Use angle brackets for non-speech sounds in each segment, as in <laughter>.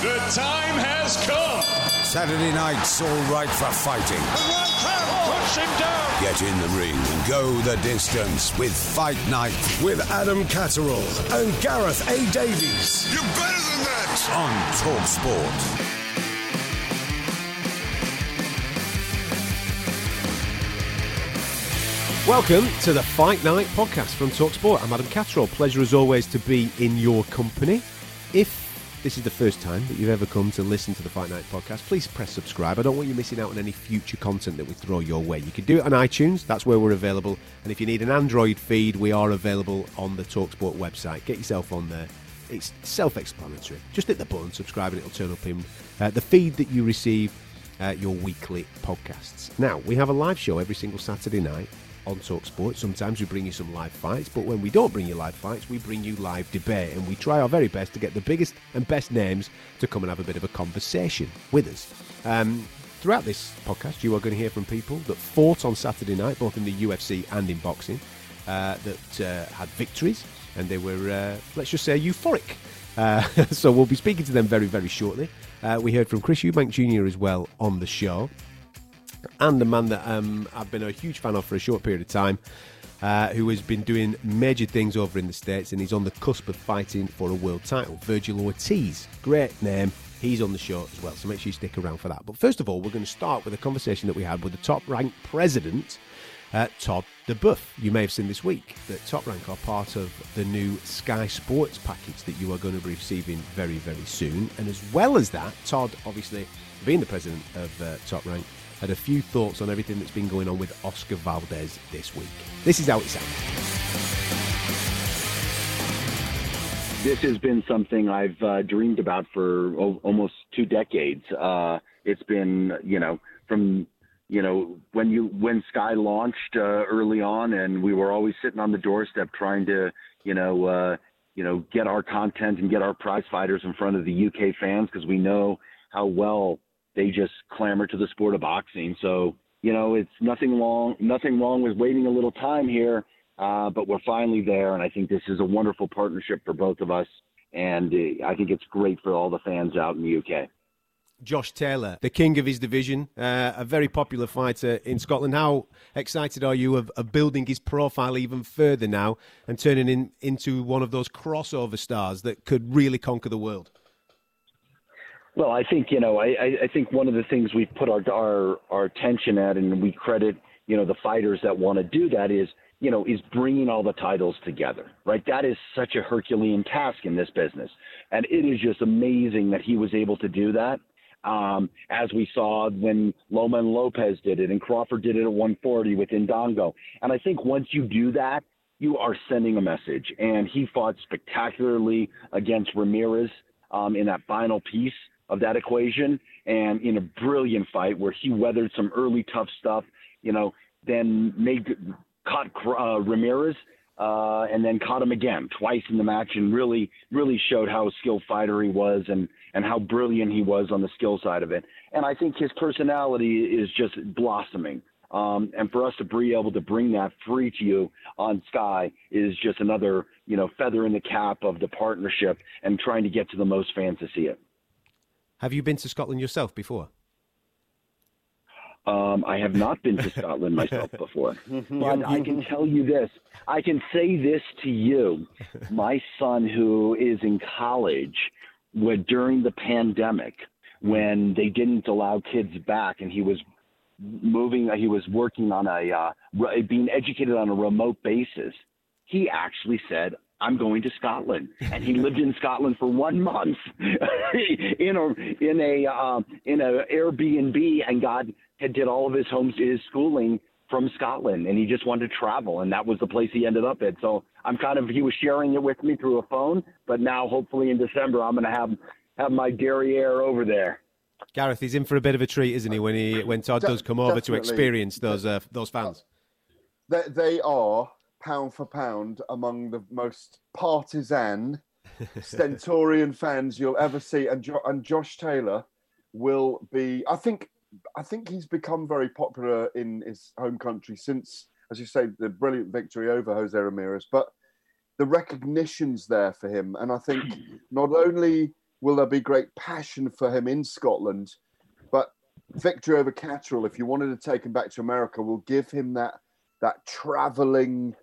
The time has come. Saturday night's all right for fighting. Push him down. Get in the ring and go the distance with Fight Night with Adam Catterall and Gareth A. Davies You're better than that. on Talk Sport. Welcome to the Fight Night podcast from Talksport. I'm Adam Catterall. Pleasure as always to be in your company. If this is the first time that you've ever come to listen to the Fight Night podcast, please press subscribe. I don't want you missing out on any future content that we throw your way. You can do it on iTunes, that's where we're available. And if you need an Android feed, we are available on the Talksport website. Get yourself on there. It's self explanatory. Just hit the button, subscribe, and it'll turn up in uh, the feed that you receive uh, your weekly podcasts. Now, we have a live show every single Saturday night on Talksport. Sometimes we bring you some live fights, but when we don't bring you live fights, we bring you live debate, and we try our very best to get the biggest and best names to come and have a bit of a conversation with us. Um, throughout this podcast, you are going to hear from people that fought on Saturday night, both in the UFC and in boxing, uh, that uh, had victories, and they were, uh, let's just say, euphoric. Uh, <laughs> so we'll be speaking to them very, very shortly. Uh, we heard from Chris Eubank Jr. as well on the show and a man that um, I've been a huge fan of for a short period of time, uh, who has been doing major things over in the States and he's on the cusp of fighting for a world title. Vergil Ortiz, great name. He's on the show as well, so make sure you stick around for that. But first of all, we're going to start with a conversation that we had with the top ranked president, uh, Todd duBoef. You may have seen this week that Top Rank are part of the new Sky Sports package that you are going to be receiving very, very soon. And as well as that, Todd, obviously being the president of uh, Top Rank, had a few thoughts on everything that's been going on with Oscar Valdez this week. This is how it sounds. this has been something I've uh, dreamed about for o- almost two decades. Uh, it's been, you know, from you know when you when Sky launched uh, early on, and we were always sitting on the doorstep trying to, you know, uh, you know, get our content and get our prize fighters in front of the UK fans because we know how well they just clamor to the sport of boxing. So you know, it's nothing wrong, nothing wrong with waiting a little time here. Uh, but we're finally there, and I think this is a wonderful partnership for both of us. And uh, I think it's great for all the fans out in the UK. Josh Taylor, the king of his division, uh, a very popular fighter in Scotland. How excited are you of, of building his profile even further now and turning him into one of those crossover stars that could really conquer the world? Well, I think you know, I, I, think one of the things we've put our, our our attention at, and we credit you know the fighters that want to do that is you know is bringing all the titles together, right? That is such a Herculean task in this business, and it is just amazing that he was able to do that. Um, as we saw when Loma and Lopez did it, and Crawford did it at 140 with Indongo, and I think once you do that, you are sending a message. And he fought spectacularly against Ramirez um, in that final piece of that equation and in a brilliant fight where he weathered some early tough stuff, you know, then made caught uh, Ramirez uh, and then caught him again twice in the match and really really showed how skilled fighter he was and and how brilliant he was on the skill side of it. And I think his personality is just blossoming. Um, and for us to be able to bring that free to you on Sky is just another, you know, feather in the cap of the partnership and trying to get to the most fans to see it. Have you been to Scotland yourself before? Um, I have not been to Scotland myself before, <laughs> but I can tell you this. I can say this to you. My son, who is in college, would during the pandemic, when they didn't allow kids back, and he was moving, he was working on a uh, being educated on a remote basis. he actually said, I'm going to Scotland, and he lived in Scotland for one month <laughs> in a in a uh, in a Airbnb, and God had did all of his home his schooling from Scotland, and he just wanted to travel, and that was the place he ended up at. So I'm kind of he was sharing it with me through a phone, but now hopefully in December I'm going to have have my derriere over there. Gareth, he's in for a bit of a treat, isn't he? When he when Todd De- does come over to experience those uh, those fans. They, they are pound for pound among the most partisan <laughs> Stentorian fans you'll ever see, and jo- and Josh Taylor will be. I think I think he's become very popular in his home country since, as you say, the brilliant victory over Jose Ramirez. But the recognition's there for him, and I think <clears throat> not only will there be great passion for him in Scotland, but victory over Catterall, if you wanted to take him back to America, will give him that that traveling,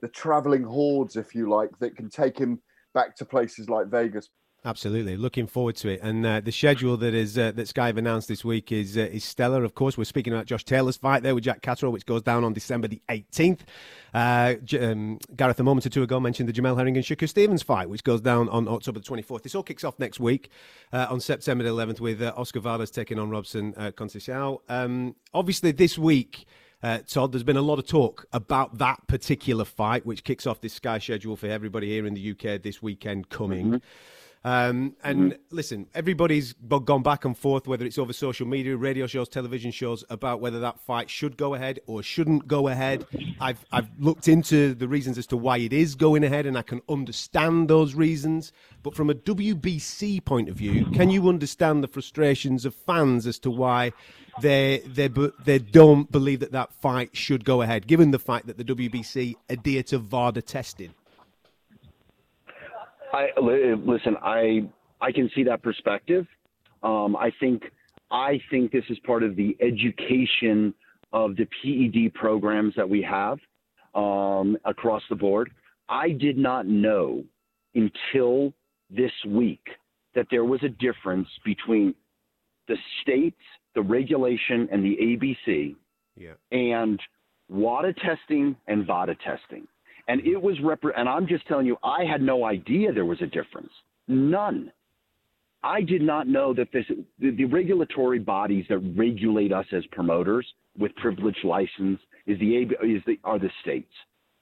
the traveling hordes, if you like, that can take him back to places like Vegas. Absolutely, looking forward to it. And uh, the schedule that is uh, that Sky have announced this week is uh, is stellar. Of course, we're speaking about Josh Taylor's fight there with Jack Catterall, which goes down on December the 18th. Uh, um, Gareth, a moment or two ago, mentioned the Jamel Herring and Shakur Stevens fight, which goes down on October the 24th. This all kicks off next week uh, on September the 11th with uh, Oscar Vargas taking on Robson uh. Um, obviously, this week. Uh, Todd, there's been a lot of talk about that particular fight, which kicks off this Sky schedule for everybody here in the UK this weekend coming. Mm-hmm. Um, and mm-hmm. listen, everybody's gone back and forth, whether it's over social media, radio shows, television shows, about whether that fight should go ahead or shouldn't go ahead. I've, I've looked into the reasons as to why it is going ahead, and I can understand those reasons. But from a WBC point of view, can you understand the frustrations of fans as to why they they they don't believe that that fight should go ahead, given the fact that the WBC adhere to VADA testing? I listen. I I can see that perspective. Um, I think I think this is part of the education of the PED programs that we have um, across the board. I did not know until this week that there was a difference between the states, the regulation, and the ABC, yeah. and WADA testing and VADA testing. And it was and I'm just telling you, I had no idea there was a difference. None. I did not know that this the, the regulatory bodies that regulate us as promoters with privileged license is the is the are the states.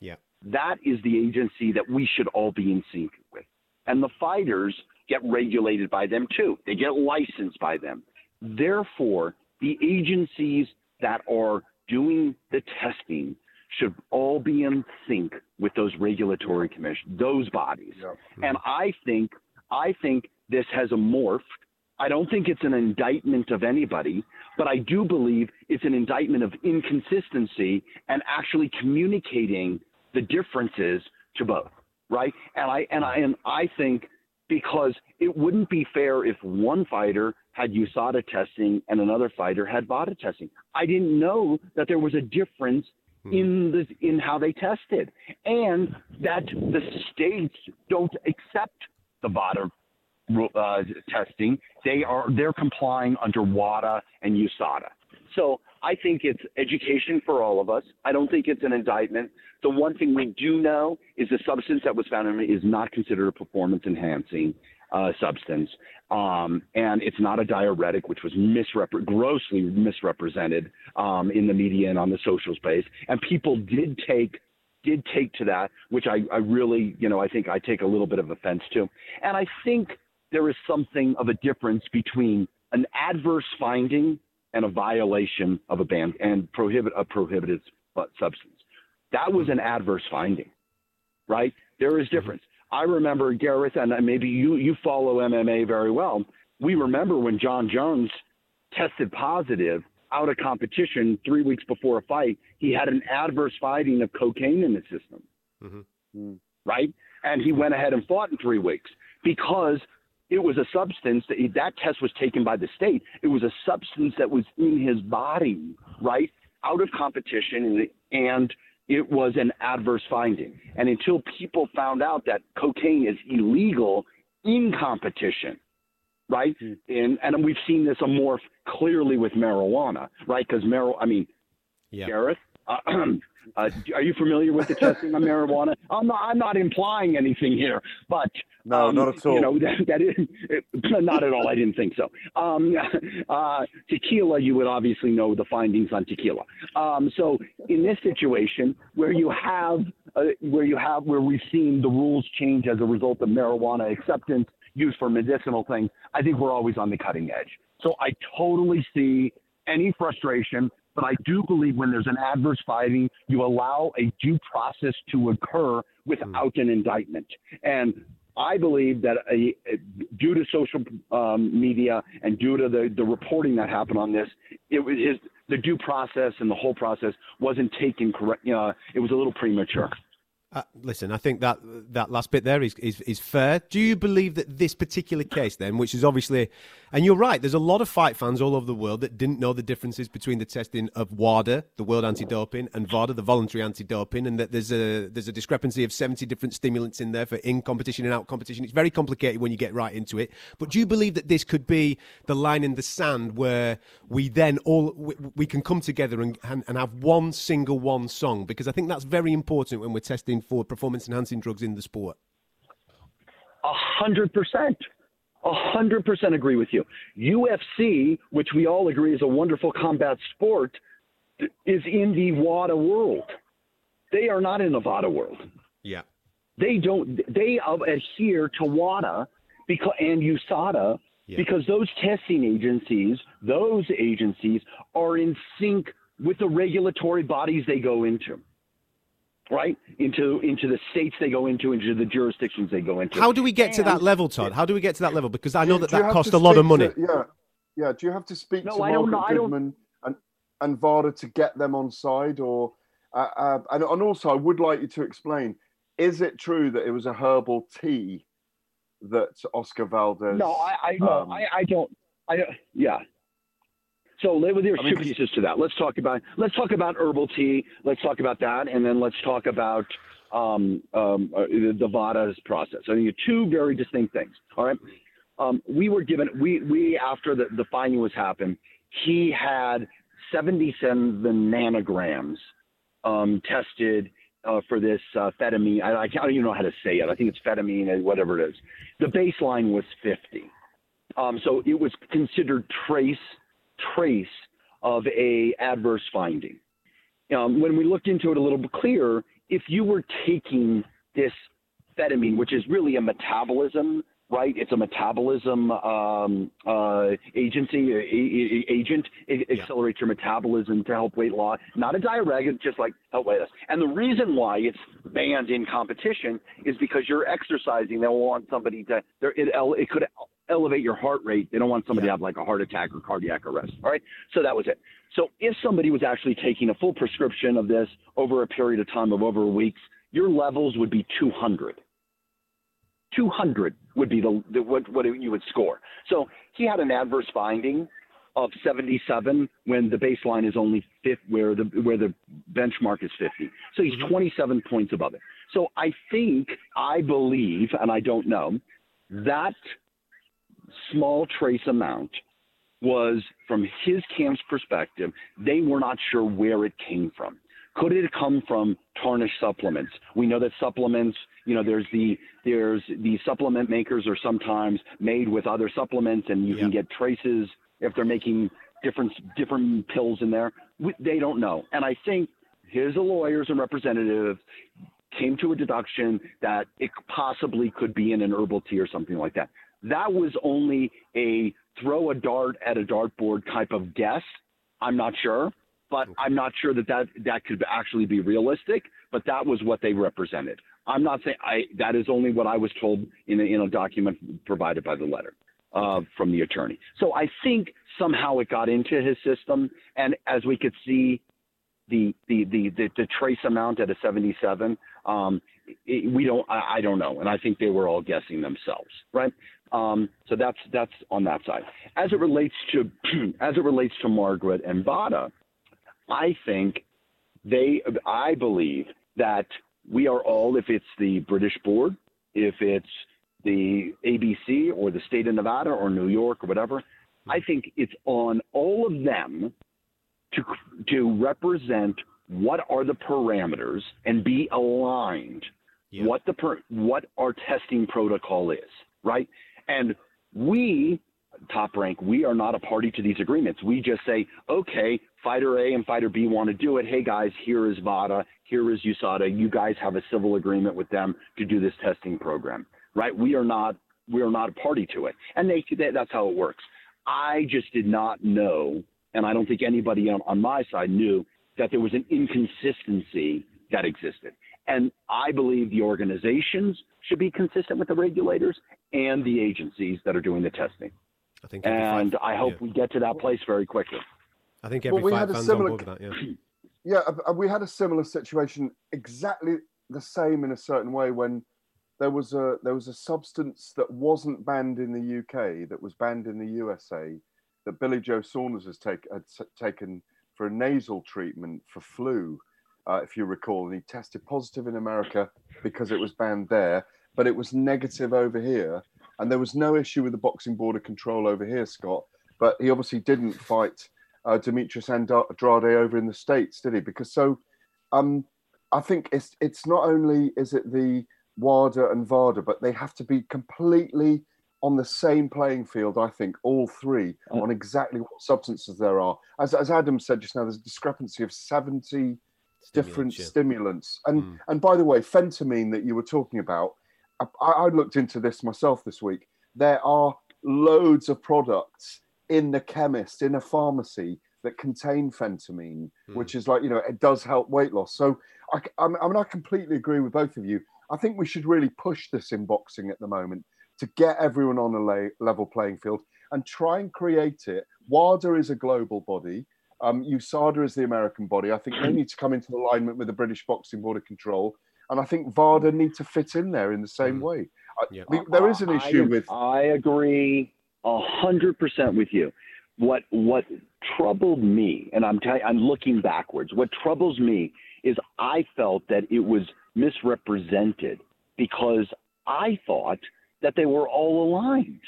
Yeah. That is the agency that we should all be in sync with. And the fighters get regulated by them too. They get licensed by them. Therefore, the agencies that are doing the testing should all be in sync with those regulatory commissions, those bodies. Yep. And mm-hmm. I think I think this has a morphed. I don't think it's an indictment of anybody, but I do believe it's an indictment of inconsistency and actually communicating the differences to both, right? And I and I and I think because it wouldn't be fair if one fighter had USADA testing and another fighter had VADA testing. I didn't know that there was a difference. In the in how they tested, and that the states don't accept the VADA uh, testing. They are they're complying under WADA and USADA. So I think it's education for all of us. I don't think it's an indictment. The one thing we do know is the substance that was found in it is not considered a performance enhancing uh, substance. Um, and it's not a diuretic, which was grossly misrepresented um, in the media and on the social space. And people did take did take to that, which I, I really, you know, I think I take a little bit of offense to. And I think there is something of a difference between an adverse finding and a violation of a ban and prohibit a prohibited substance. That was an adverse finding, right? There is difference. I remember Gareth, and maybe you you follow MMA very well. We remember when Jon Jones tested positive out of competition three weeks before a fight. He had an adverse finding of cocaine in his system, mm-hmm. right? And he went ahead and fought in three weeks because it was a substance that that test was taken by the state. It was a substance that was in his body, right, out of competition, and, and it was an adverse finding. And until people found out that cocaine is illegal in competition, right? And and we've seen this morph clearly with marijuana, right? Because marijuana, I mean, yeah. Gareth, uh, <clears throat> Uh, are you familiar with the testing on marijuana? I'm not. I'm not implying anything here, but no, um, not at all. You know that, that is not at all. I didn't think so. Um, uh, tequila, you would obviously know the findings on tequila. Um, so in this situation, where you have uh, where you have where we've seen the rules change as a result of marijuana acceptance used for medicinal things, I think we're always on the cutting edge. So I totally see any frustration, but I do believe when there's an adverse finding, you allow a due process to occur without an indictment. And I believe that a, due to social um, media and due to the, the reporting that happened on this, it was the due process and the whole process wasn't taken correct. Uh, it was a little premature. Uh, listen, I think that that last bit there is, is, is fair. Do you believe that this particular case, then, which is obviously, and you're right, there's a lot of fight fans all over the world that didn't know the differences between the testing of WADA, the World Anti-Doping, and VADA, the Voluntary Anti-Doping, and that there's a there's a discrepancy of 70 different stimulants in there for in competition and out competition. It's very complicated when you get right into it. But do you believe that this could be the line in the sand where we then all we, we can come together and, and and have one single one song? Because I think that's very important when we're testing for performance enhancing drugs in the sport? A hundred percent. A hundred percent agree with you. UFC, which we all agree is a wonderful combat sport, is in the WADA world. They are not in the VADA world. Yeah. They don't. They adhere to WADA because and USADA yeah. because those testing agencies, those agencies are in sync with the regulatory bodies they go into right? Into into the states they go into into the jurisdictions they go into. How do we get and, to that level todd? how do we get to that level? Because i know that that cost a lot of money to, yeah. Yeah do you have to speak no, to I margaret goodman and and vada to get them on side or uh, uh, and, and also i would like you to explain is it true that it was a herbal tea that oscar valdez no i i no um, I, I don't i yeah so there's I mean, two pieces to that. Let's talk about let's talk about herbal tea. Let's talk about that, and then let's talk about um, um, uh, the Vada's process. I think two very distinct things. All right. Um, we were given we we after the, the finding was happened, he had 77 nanograms um, tested uh, for this uh, phetamine. I, I, don't even know how to say it. I think it's phetamine, whatever it is. The baseline was 50. Um, so it was considered trace trace of a adverse finding. Um, when we looked into it a little bit clearer, if you were taking this phetamine, which is really a metabolism, right? It's a metabolism um, uh, agency, a, a, agent. It yeah. accelerates your metabolism to help weight loss. Not a diuretic, just like help weight loss. And the reason why it's banned in competition is because you're exercising. They don't want somebody to. It, it could elevate your heart rate. They don't want somebody yeah. to have like a heart attack or cardiac arrest. All right. So that was it. So if somebody was actually taking a full prescription of this over a period of time of over weeks, your levels would be 200. 200 would be the, the what, what you would score. So he had an adverse finding of 77 when the baseline is only 50, where the where the benchmark is 50. So he's mm-hmm. 27 points above it. So I think, I believe, and I don't know, that small trace amount was, from his camp's perspective, they were not sure where it came from. Could it come from tarnished supplements? We know that supplements, you know, there's the there's the supplement makers are sometimes made with other supplements, and you yeah. can get traces if they're making different different pills in there. They don't know, and I think his lawyers and representatives came to a deduction that it possibly could be in an herbal tea or something like that. That was only a throw a dart at a dartboard type of guess. I'm not sure, but I'm not sure that that, that could actually be realistic. But that was what they represented. I'm not saying I. That is only what I was told in a, in a document provided by the letter uh, from the attorney. So I think somehow it got into his system, and as we could see, the the the the, the trace amount at a 77. Um, it, we don't. I, I, don't know, and I think they were all guessing themselves, right? Um, so that's that's on that side. As it relates to <clears throat> as it relates to Margaret and Vada, I think they. I believe that we are all, if it's the British board, if it's the ABC or the state of Nevada or New York or whatever, I think it's on all of them to to represent what are the parameters and be aligned Yeah. what the per, what our testing protocol is, right? And we top rank, we are not a party to these agreements. We just say, okay, fighter A and fighter B want to do it. Hey guys, here is VADA, here is USADA. You guys have a civil agreement with them to do this testing program, right? We are not we are not a party to it, and they, they that's how it works. I just did not know, and I don't think anybody on, on my side knew that there was an inconsistency that existed. And I believe the organizations should be consistent with the regulators and the agencies that are doing the testing. I think every fight- And I hope yeah. we get to that place very quickly. I think Well, every we fight had a fan's similar- on board with that. Yeah. <clears throat> Yeah, we had a similar situation, exactly the same in a certain way when there was a there was a substance that wasn't banned in the UK that was banned in the USA that Billy Joe Saunders has take, had taken for a nasal treatment for flu, uh, if you recall, and he tested positive in America because it was banned there, but it was negative over here, and there was no issue with the boxing border control over here, Scott. But he obviously didn't fight uh, Demetrius Andrade over in the states, did he? Because so, um, I think it's it's not only is it the WADA and VADA, but they have to be completely on the same playing field. I think all three on exactly what substances there are. As as Adam said just now, there's a discrepancy of seventy different Stimulants, yeah. stimulants. And Mm. and by the way, fentanyl that you were talking about, I, I looked into this myself this week. There are loads of products in the chemist in a pharmacy that contain phentamine, Hmm. which is like you know it does help weight loss. So I, I mean I completely agree with both of you. I think we should really push this in boxing at the moment to get everyone on a la- level playing field and try and create it. WADA is a global body. Um, USADA is the American body. I think they <clears throat> need to come into alignment with the British Boxing Board of Control, and I think VADA need to fit in there in the same Mm. way. I- Yeah. there is an I- issue with I agree a hundred percent with you. What what troubled me, and I'm tell- I'm looking backwards. What troubles me is I felt that it was misrepresented because I thought that they were all aligned.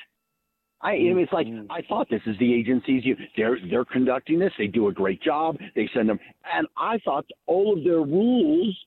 I I mean, it's like Mm. I thought this is the agencies you they're they're conducting this. They do a great job. They send them, and I thought all of their rules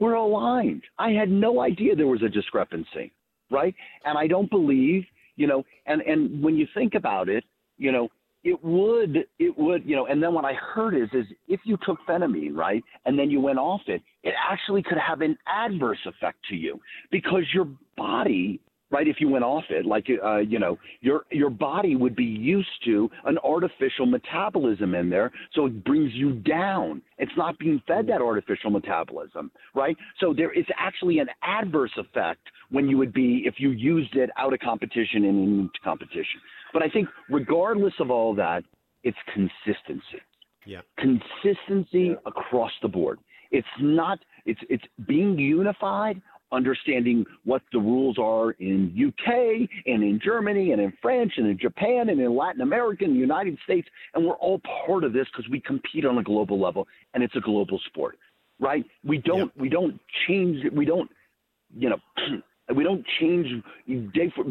were aligned. I had no idea there was a discrepancy, right? And I don't believe, you know, and and when you think about it, you know, it would it would, you know, and then what I heard is is if you took phenamine, right, and then you went off it, it actually could have an adverse effect to you because your body right? If you went off it like uh, you know your your body would be used to an artificial metabolism in there so it brings you down. It's not being fed that artificial metabolism right? So there is actually an adverse effect when you would be if you used it out of competition and into competition. But i think regardless of all that it's consistency. Yeah. consistency across the board. It's not it's it's being unified, understanding what the rules are in UK and in Germany and in France and in Japan and in Latin America and the United States and we're all part of this because we compete on a global level and it's a global sport. Right? We don't we don't change we don't you know <clears throat> we don't change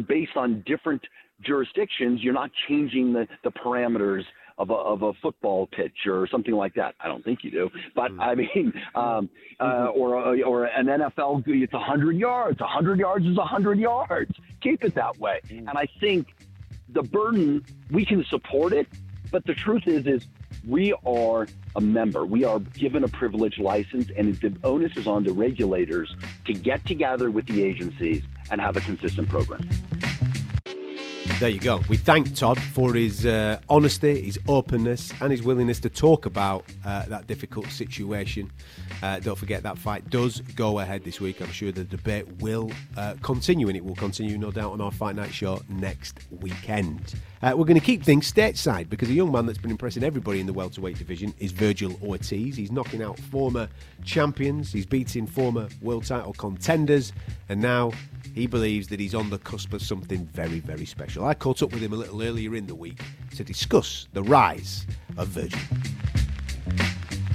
based on different jurisdictions. You're not changing the, the parameters of a, of a football pitch or something like that. I don't think you do, but I mean, <laughs> um, uh, or a, or an NFL, it's hundred yards. hundred yards is hundred yards. Keep it that way. And I think the burden we can support it, but the truth is is we are a member. We are given a privilege license, and the onus is on the regulators to get together with the agencies and have a consistent program. There you go. We thank Todd for his uh, honesty, his openness, and his willingness to talk about uh, that difficult situation. Uh, don't forget that fight does go ahead this week. I'm sure the debate will uh, continue, and it will continue, no doubt, on our Fight Night show next weekend. Uh, we're going to keep things stateside because a young man that's been impressing everybody in the welterweight division is Vergil Ortiz. He's knocking out former champions, he's beating former world title contenders, and now he believes that he's on the cusp of something very, very special. I caught up with him a little earlier in the week to discuss the rise of Vergil.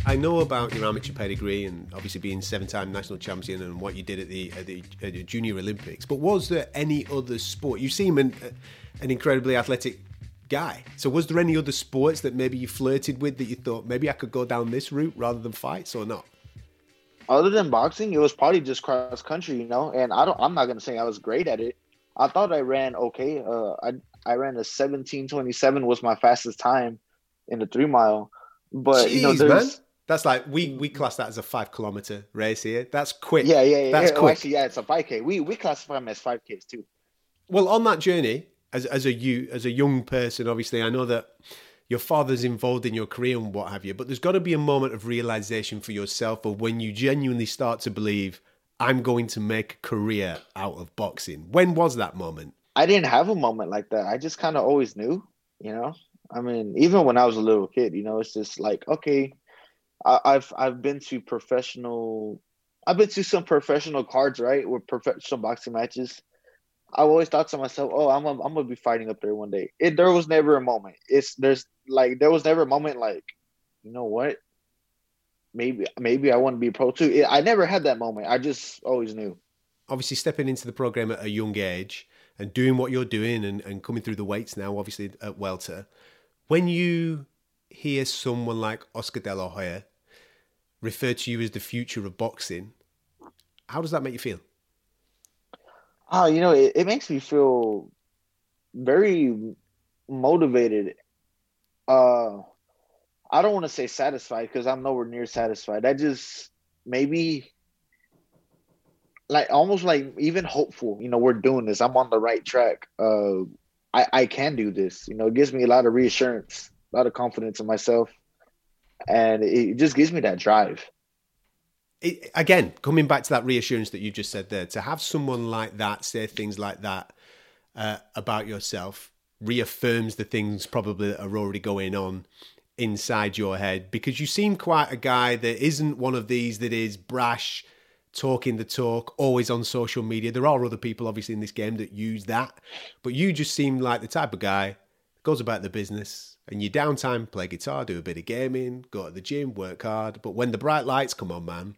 I know about your amateur pedigree and obviously being seven-time national champion and what you did at the, at the, at the Junior Olympics. But was there any other sport? You seem an, an incredibly athletic guy. So was there any other sports that maybe you flirted with that you thought maybe I could go down this route rather than fights or not? Other than boxing, it was probably just cross country, you know. And I don't. I'm not gonna say I was great at it. I thought I ran okay. Uh, I I ran a 17:27 was my fastest time in the three mile. But Jeez, you know, man. That's like we we class that as a five kilometer race here. That's quick. yeah, yeah, yeah. That's yeah. Oh, quick. actually, yeah, it's a 5K. We we classify them as 5Ks too. Well, on that journey, as as a you as a young person, obviously, I know that your father's involved in your career and what have you, but there's got to be a moment of realization for yourself, of when you genuinely start to believe, I'm going to make a career out of boxing. When was that moment? I didn't have a moment like that. I just kind of always knew, you know. I mean, even when I was a little kid, you know, it's just like, okay, I, I've I've been to professional, I've been to some professional cards, right, with professional boxing matches. I always thought to myself, oh, I'm gonna, I'm gonna be fighting up there one day. It there was never a moment. It's there's like there was never a moment like, you know what? Maybe maybe I want to be pro too. It, I never had that moment. I just always knew. Obviously, stepping into the program at a young age and doing what you're doing and, and coming through the weights now, obviously at welter. When you hear someone like Oscar De La Hoya refer to you as the future of boxing, how does that make you feel? Oh, you know, it, it makes me feel very motivated. Uh I don't want to say satisfied because I'm nowhere near satisfied. I just maybe like almost like even hopeful, you know, we're doing this. I'm on the right track. Uh I, I can do this. You know, it gives me a lot of reassurance, a lot of confidence in myself. And it just gives me that drive. It, again, coming back to that reassurance that you just said there, to have someone like that say things like that uh, about yourself reaffirms the things probably that are already going on inside your head because you seem quite a guy that isn't one of these that is brash, talking the talk, always on social media. There are other people, obviously, in this game that use that, but you just seem like the type of guy goes about the business. And your downtime, play guitar, do a bit of gaming, go to the gym, work hard. But when the bright lights come on, man,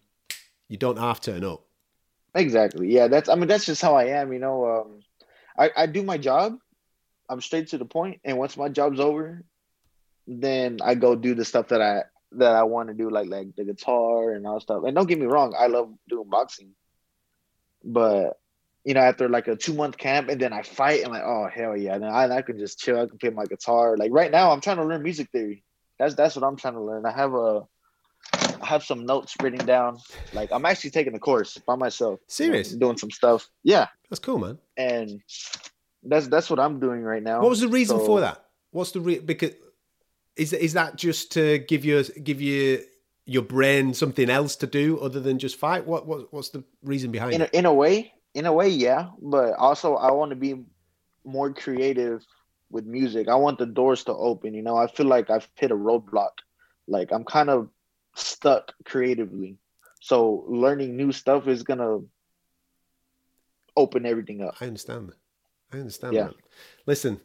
you don't have to know. Exactly. Yeah, that's I mean that's just how I am, you know. Um I, I do my job. I'm straight to the point, and once my job's over, then I go do the stuff that I that I want to do, like like the guitar and all stuff. And don't get me wrong, I love doing boxing. But you know, after like a two month camp and then I fight and like, oh hell yeah, then I, I can just chill, I can play my guitar. Like right now I'm trying to learn music theory. That's that's what I'm trying to learn. I have a I have some notes written down. Like I'm actually taking a course by myself. Serious? Doing some stuff. Yeah. That's cool, man. And that's that's what I'm doing right now. What was the reason So- for that? What's the re- because is is that just to give you give you your brain something else to do other than just fight? What what what's the reason behind in a, it? in a way, in a way, yeah. But also, I want to be more creative with music. I want the doors to open. You know, I feel like I've hit a roadblock. Like I'm kind of stuck creatively. So learning new stuff is gonna open everything up. I understand. I understand Yeah. that. Listen,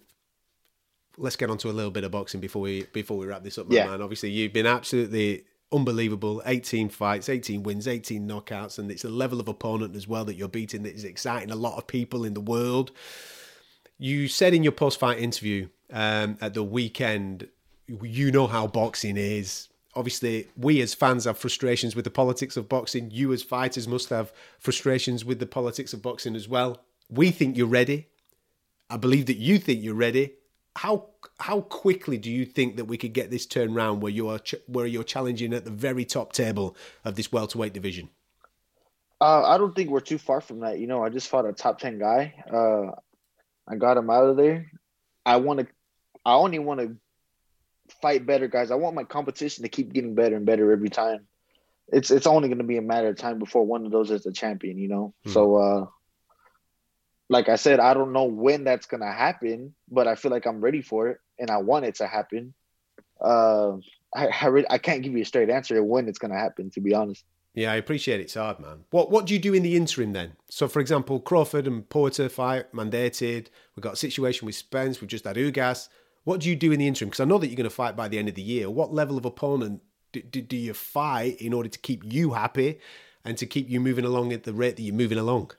let's get on to a little bit of boxing before we before we wrap this up, my Yeah. man. Obviously, you've been absolutely unbelievable. 18 fights, 18 wins, 18 knockouts, and it's a level of opponent as well that you're beating that is exciting a lot of people in the world. You said in your post-fight interview um, at the weekend, you know how boxing is. Obviously, we as fans have frustrations with the politics of boxing. You as fighters must have frustrations with the politics of boxing as well. We think you're ready. I believe that you think you're ready. How how quickly do you think that we could get this turned round where you are ch- where you're challenging at the very top table of this welterweight division? Uh, I don't think we're too far from that. You know, I just fought a top ten guy. Uh, I got him out of there. I want to. I only want to fight better guys. I want my competition to keep getting better and better every time. It's it's only going to be a matter of time before one of those is the champion. You know. Hmm. So, uh, like I said, I don't know when that's going to happen, but I feel like I'm ready for it, and I want it to happen. Uh, I I, re- I can't give you a straight answer when it's going to happen. To be honest. Yeah, I appreciate it's hard, man. What what do you do in the interim then? So, for example, Crawford and Porter fight mandated. We've got a situation with Spence. We've just had Ugas. What do you do in the interim? Because I know that you're going to fight by the end of the year. What level of opponent do, do, do you fight in order to keep you happy and to keep you moving along at the rate that you're moving along?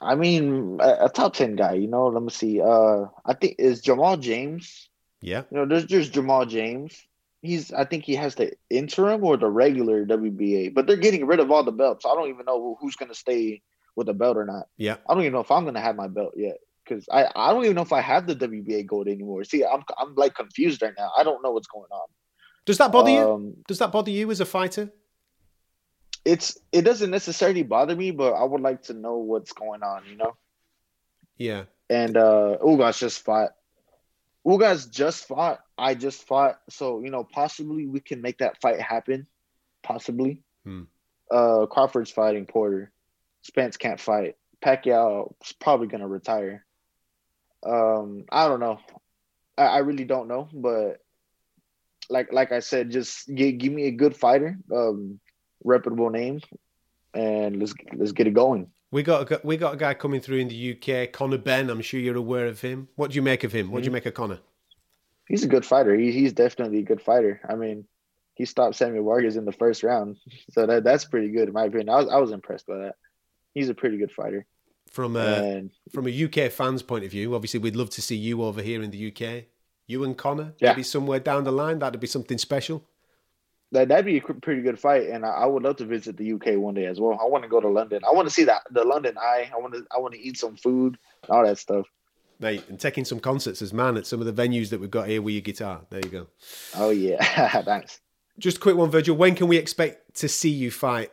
I mean, a, a top ten guy. You know, let me see. Uh, I think is Jamal James. Yeah. You know, there's there's Jamal James. He's I think he has the interim or the regular WBA, but they're getting rid of all the belts. I don't even know who, who's going to stay with the belt or not. Yeah. I don't even know if I'm going to have my belt yet because I, I don't even know if I have the WBA gold anymore. See, I'm I'm like confused right now. I don't know what's going on. Does that bother Um, you? Does that bother you as a fighter? It's it doesn't necessarily bother me, but I would like to know what's going on. You know. Yeah. and uh Ugas just fought. Ugas just fought. I just fought. So you know, possibly we can make that fight happen. Possibly. Hmm. Uh, Crawford's fighting Porter. Spence can't fight. Pacquiao's probably gonna retire. Um, I don't know. I, I really don't know, but like like I said, just give, give me a good fighter, um, reputable name, and let's let's get it going. We got a, we got a guy coming through in the UK, Conor Benn. I'm sure you're aware of him. What do you make of him? What do you make of Conor? he's a good fighter. He, he's definitely a good fighter. I mean, he stopped Samuel Vargas in the first round, <laughs> so that that's pretty good in my opinion. I was I was impressed by that. He's a pretty good fighter. From a And from a UK fans' point of view, obviously we'd love to see you over here in the UK. You and Conor, Yeah. maybe somewhere down the line, that'd be something special. that that'd be a pretty good fight, and I, I would love to visit the UK one day as well. I want to go to London. I want to see that the London Eye. I want to I want to eat some food, all that stuff. Mate, and taking some concerts as man at some of the venues that we've got here with your guitar. There you go. Oh yeah, <laughs> thanks. Just a quick one, Vergil. When can we expect to see you fight?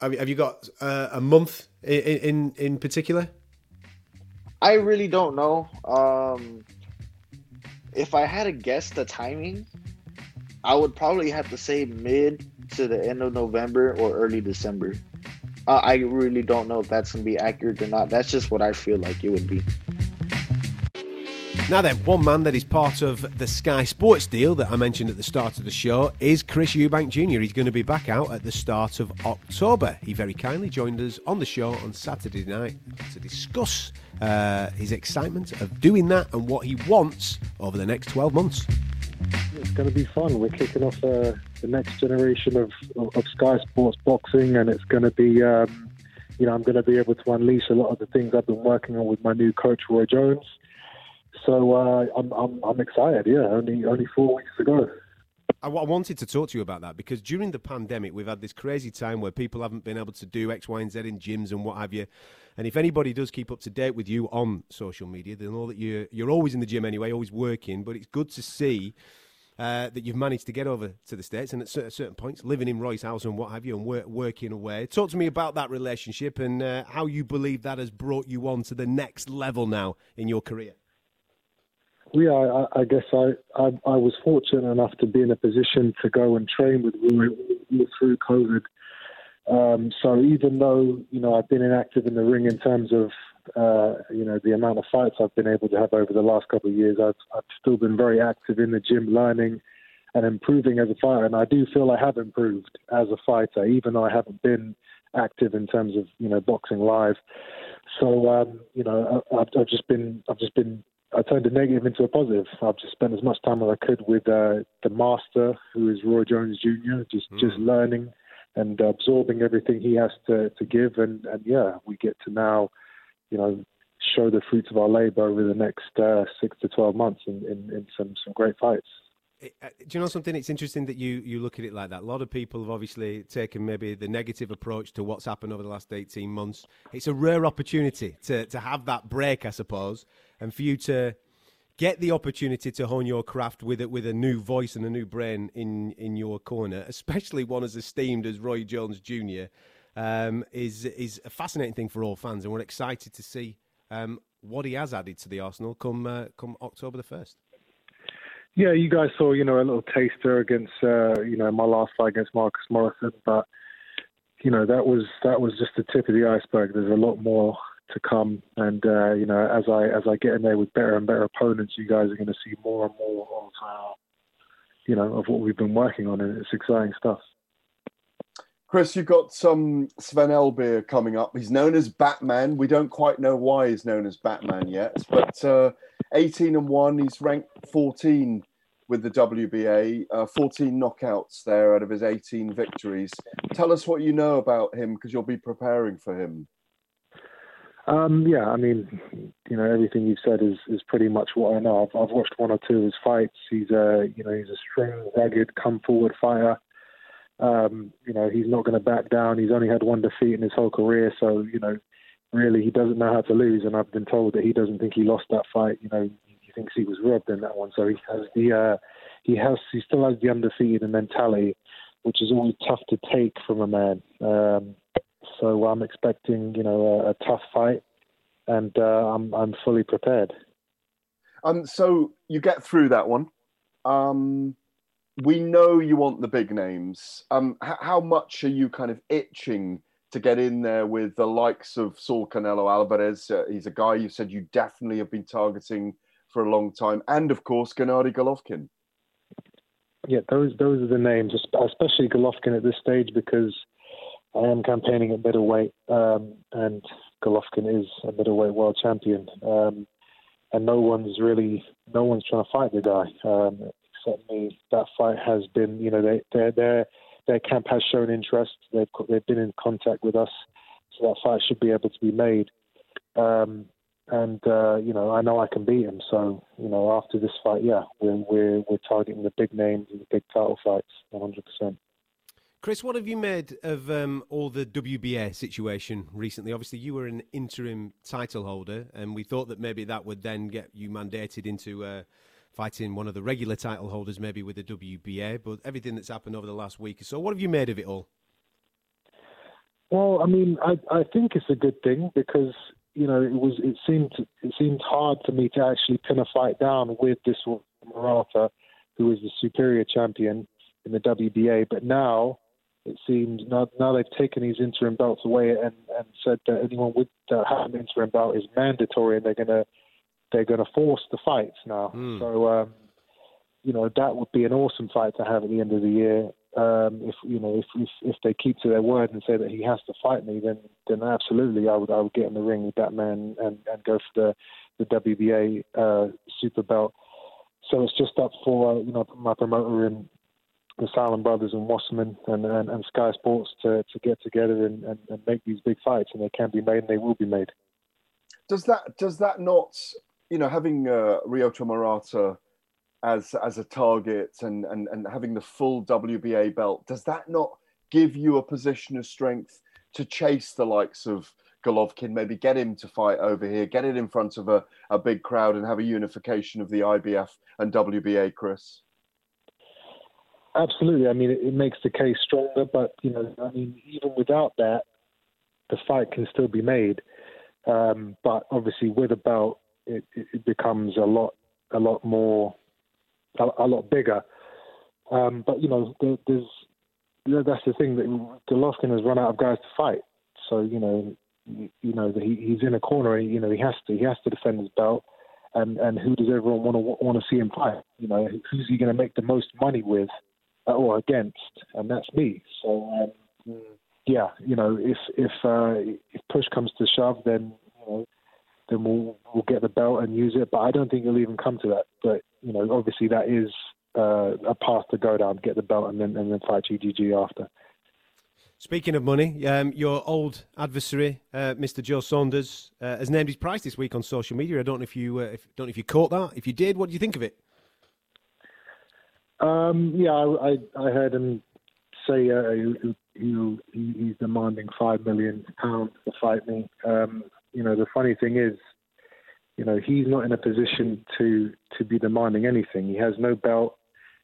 Have you, have you got uh, a month in, in particular? I really don't know. Um, if I had to guess the timing, I would probably have to say mid to the end of November or early December. Uh, I really don't know if that's gonna be accurate or not. That's just what I feel like it would be. Now then, one man that is part of the Sky Sports deal that I mentioned at the start of the show is Chris Eubank Jr. He's going to be back out at the start of October. He very kindly joined us on the show on Saturday night to discuss uh, his excitement of doing that and what he wants over the next 12 months. It's going to be fun. We're kicking off uh, the next generation of, of, Sky Sports boxing, and it's going to be, um, you know, I'm going to be able to unleash a lot of the things I've been working on with my new coach, Roy Jones. So uh, I'm, I'm, I'm excited. Yeah, only only four weeks to go. I, wanted to talk to you about that because during the pandemic, we've had this crazy time where people haven't been able to do X, Y, and Z in gyms and what have you. And if anybody does keep up to date with you on social media, they know that you're, you're always in the gym anyway, always working. But it's good to see uh, that you've managed to get over to the States and at certain points, living in Roy's house and what have you, and work, working away. Talk to me about that relationship and uh, how you believe that has brought you on to the next level now in your career. Yeah, I, I guess I, I I was fortunate enough to be in a position to go and train with Roy through COVID. Um, so even though you know I've been inactive in the ring in terms of uh, you know the amount of fights I've been able to have over the last couple of years, I've I've still been very active in the gym, learning and improving as a fighter. And I do feel I have improved as a fighter, even though I haven't been active in terms of you know boxing live. So um, you know I, I've just been I've just been I turned a negative into a positive. I've just spent as much time as I could with uh, the master, who is Roy Jones Jr., just just learning and absorbing everything he has to, to give. And, and yeah, we get to now, you know, show the fruits of our labor over the next uh, six to 12 months in, in, in some, some great fights. Uh, do you know something? It's interesting that you, you look at it like that. A lot of people have obviously taken maybe the negative approach to what's happened over the last 18 months. It's a rare opportunity to, to have that break, I suppose, and for you to get the opportunity to hone your craft with it with a new voice and a new brain in, in your corner, especially one as esteemed as Roy Jones Jr., um, is, is a fascinating thing for all fans. And we're excited to see um, what he has added to the Arsenal come, uh, come October the 1st. Yeah, you guys saw, you know, a little taster against, uh, you know, my last fight against Marcus Morrison, but you know that was that was just the tip of the iceberg. There's a lot more to come, and uh, you know, as I as I get in there with better and better opponents, you guys are going to see more and more of, uh, you know, of what we've been working on, and it's exciting stuff. Chris, you've got some Sven Elbir coming up. He's known as Batman. We don't quite know why he's known as Batman yet, but uh, 18 and 1, he's ranked 14 with the WBA, uh, 14 knockouts there out of his 18 victories. Tell us what you know about him because you'll be preparing for him. Um, yeah, I mean, you know, everything you've said is, is pretty much what I know. I've, I've watched one or two of his fights. He's a, you know, he's a strong, rugged, come forward fighter. Um, you know, he's not going to back down. He's only had one defeat in his whole career, so you know, really, he doesn't know how to lose. And I've been told that he doesn't think he lost that fight. You know, he thinks he was robbed in that one. So he has the, uh, he has, he still has the undefeated and mentality, which is always tough to take from a man. Um, so I'm expecting, you know, a, a tough fight, and uh, I'm I'm fully prepared. Um, so you get through that one. Um, we know you want the big names. Um, h- how much are you kind of itching to get in there with the likes of Saul Canelo Alvarez? Uh, he's a guy you said you definitely have been targeting for a long time, and of course Gennady Golovkin. Yeah, those those are the names, especially Golovkin at this stage because I am campaigning at middleweight, um, and Golovkin is a middleweight world champion. Um, and no one's really, no one's trying to fight the guy um, except me. That fight has been, you know, they, their their their camp has shown interest. They've they've been in contact with us, so that fight should be able to be made. Um, and uh, you know, I know I can beat him. So you know, after this fight, yeah, we're we're we're targeting the big names and the big title fights, 100 percent. Chris, what have you made of um, all the WBA situation recently? Obviously, you were an interim title holder, and we thought that maybe that would then get you mandated into uh, fighting one of the regular title holders, maybe with the WBA. But everything that's happened over the last week or so, what have you made of it all? Well, I mean, I, I think it's a good thing because you know it was it seemed it seemed hard for me to actually pin a fight down with this Murata, who is the superior champion in the WBA. But now it seems now, now they've taken these interim belts away and, and said that anyone with uh, have an interim belt is mandatory and they're gonna they're gonna force the fights now. Mm. So um, you know that would be an awesome fight to have at the end of the year. Um, if you know if, if if they keep to their word and say that he has to fight me, then then absolutely I would I would get in the ring with that man and, and go for the the WBA uh, super belt. So it's just up for you know my promoter and the Sauerland brothers and Wasserman and, and, and, Sky Sports to, to get together and, and, and, make these big fights, and they can be made and they will be made. Does that does that not, you know, having uh, Ryota as as a target and, and and having the full WBA belt, does that not give you a position of strength to chase the likes of Golovkin, maybe get him to fight over here, get it in front of a, a big crowd, and have a unification of the IBF and WBA, Chris? Absolutely. I mean, it, it, makes the case stronger, but you know, I mean, even without that, the fight can still be made. Um, but obviously, with a belt, it, it, becomes a lot, a lot more, a, a lot bigger. Um, but you know, there, there's that's the thing that Golovkin has run out of guys to fight. So you know, you, you know, he, he's in a corner. And, You know, he has to, he has to defend his belt. And and who does everyone want to want to see him fight? You know, who's he going to make the most money with? or against, and that's me. So um, yeah, you know, if if uh, if push comes to shove, then you know, then we'll we'll get the belt and use it. But I don't think it'll even come to that. But you know, obviously that is uh, a path to go down, get the belt, and then and then fight GGG after. Speaking of money, um, your old adversary, uh, Mr. Joe Saunders, uh, has named his price this week on social media. I don't know if you uh, if, don't know if you caught that. If you did, what do you think of it? Um, yeah, I, I heard him say uh, he, he, he's demanding five million pounds to fight me. Um, you know, the funny thing is, you know, he's not in a position to to be demanding anything. He has no belt.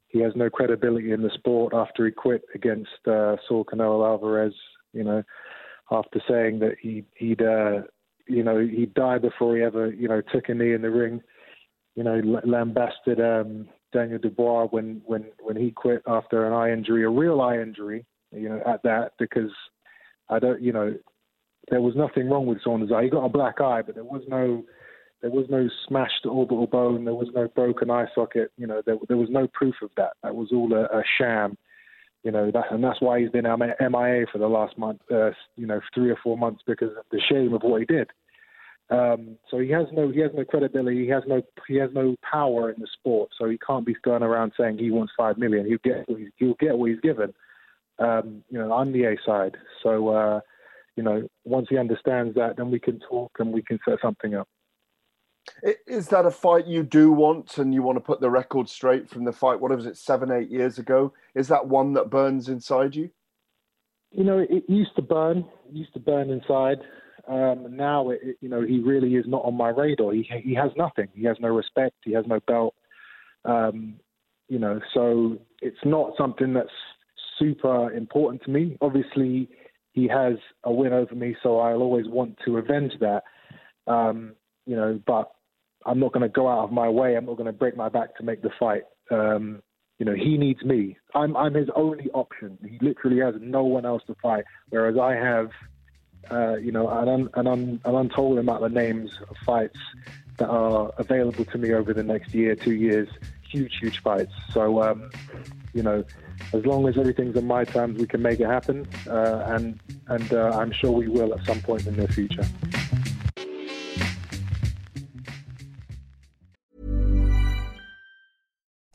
He has no credibility in the sport after he quit against uh, Saul Canelo Alvarez. You know, after saying that he he'd uh, you know he'd die before he ever you know took a knee in the ring. You know, lambasted um, Daniel Dubois when when when he quit after an eye injury, a real eye injury, you know, at that because I don't, you know, there was nothing wrong with Saunders' eye. He got a black eye, but there was no there was no smashed orbital bone, there was no broken eye socket. You know, there there was no proof of that. That was all a, a sham. You know, that, and that's why he's been MIA for the last month, uh, you know, three or four months because of the shame of what he did. Um, so he has no he has no credibility. He has no he has no power in the sport. So he can't be going around saying he wants five million. He'll get he'll get what he's given. Um, you know, on the A side. So uh, you know, once he understands that, then we can talk and we can set something up. Is that a fight you do want and you want to put the record straight from the fight? What was it, seven, eight years ago? Is that one that burns inside you? You know, it used to burn, it used to burn inside. Um, now, it, you know, he really is not on my radar. He he has nothing. He has no respect. He has no belt. Um, you know, so it's not something that's super important to me. Obviously, he has a win over me, so I'll always want to avenge that. Um, you know, but I'm not going to go out of my way. I'm not going to break my back to make the fight. Um, you know, he needs me. I'm I'm his only option. He literally has no one else to fight, whereas I have, uh, you know, an, un, an, un, an untold amount of names of fights that are available to me over the next year, two years. Huge, huge fights. So, um, you know, as long as everything's in my terms, we can make it happen, uh, and and uh, I'm sure we will at some point in the near future.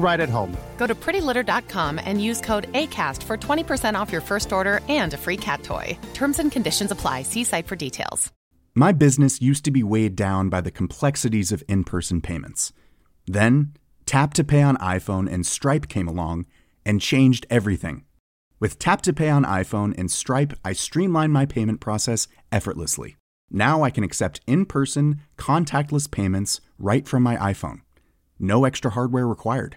right at home. Go to prettylitter.com and use code ACAST for 20% off your first order and a free cat toy. Terms and conditions apply. See site for details. My business used to be weighed down by the complexities of in person payments. Then, Tap to Pay on iPhone and Stripe came along and changed everything. With Tap to Pay on iPhone and Stripe, I streamlined my payment process effortlessly. Now I can accept in person, contactless payments right from my iPhone. No extra hardware required.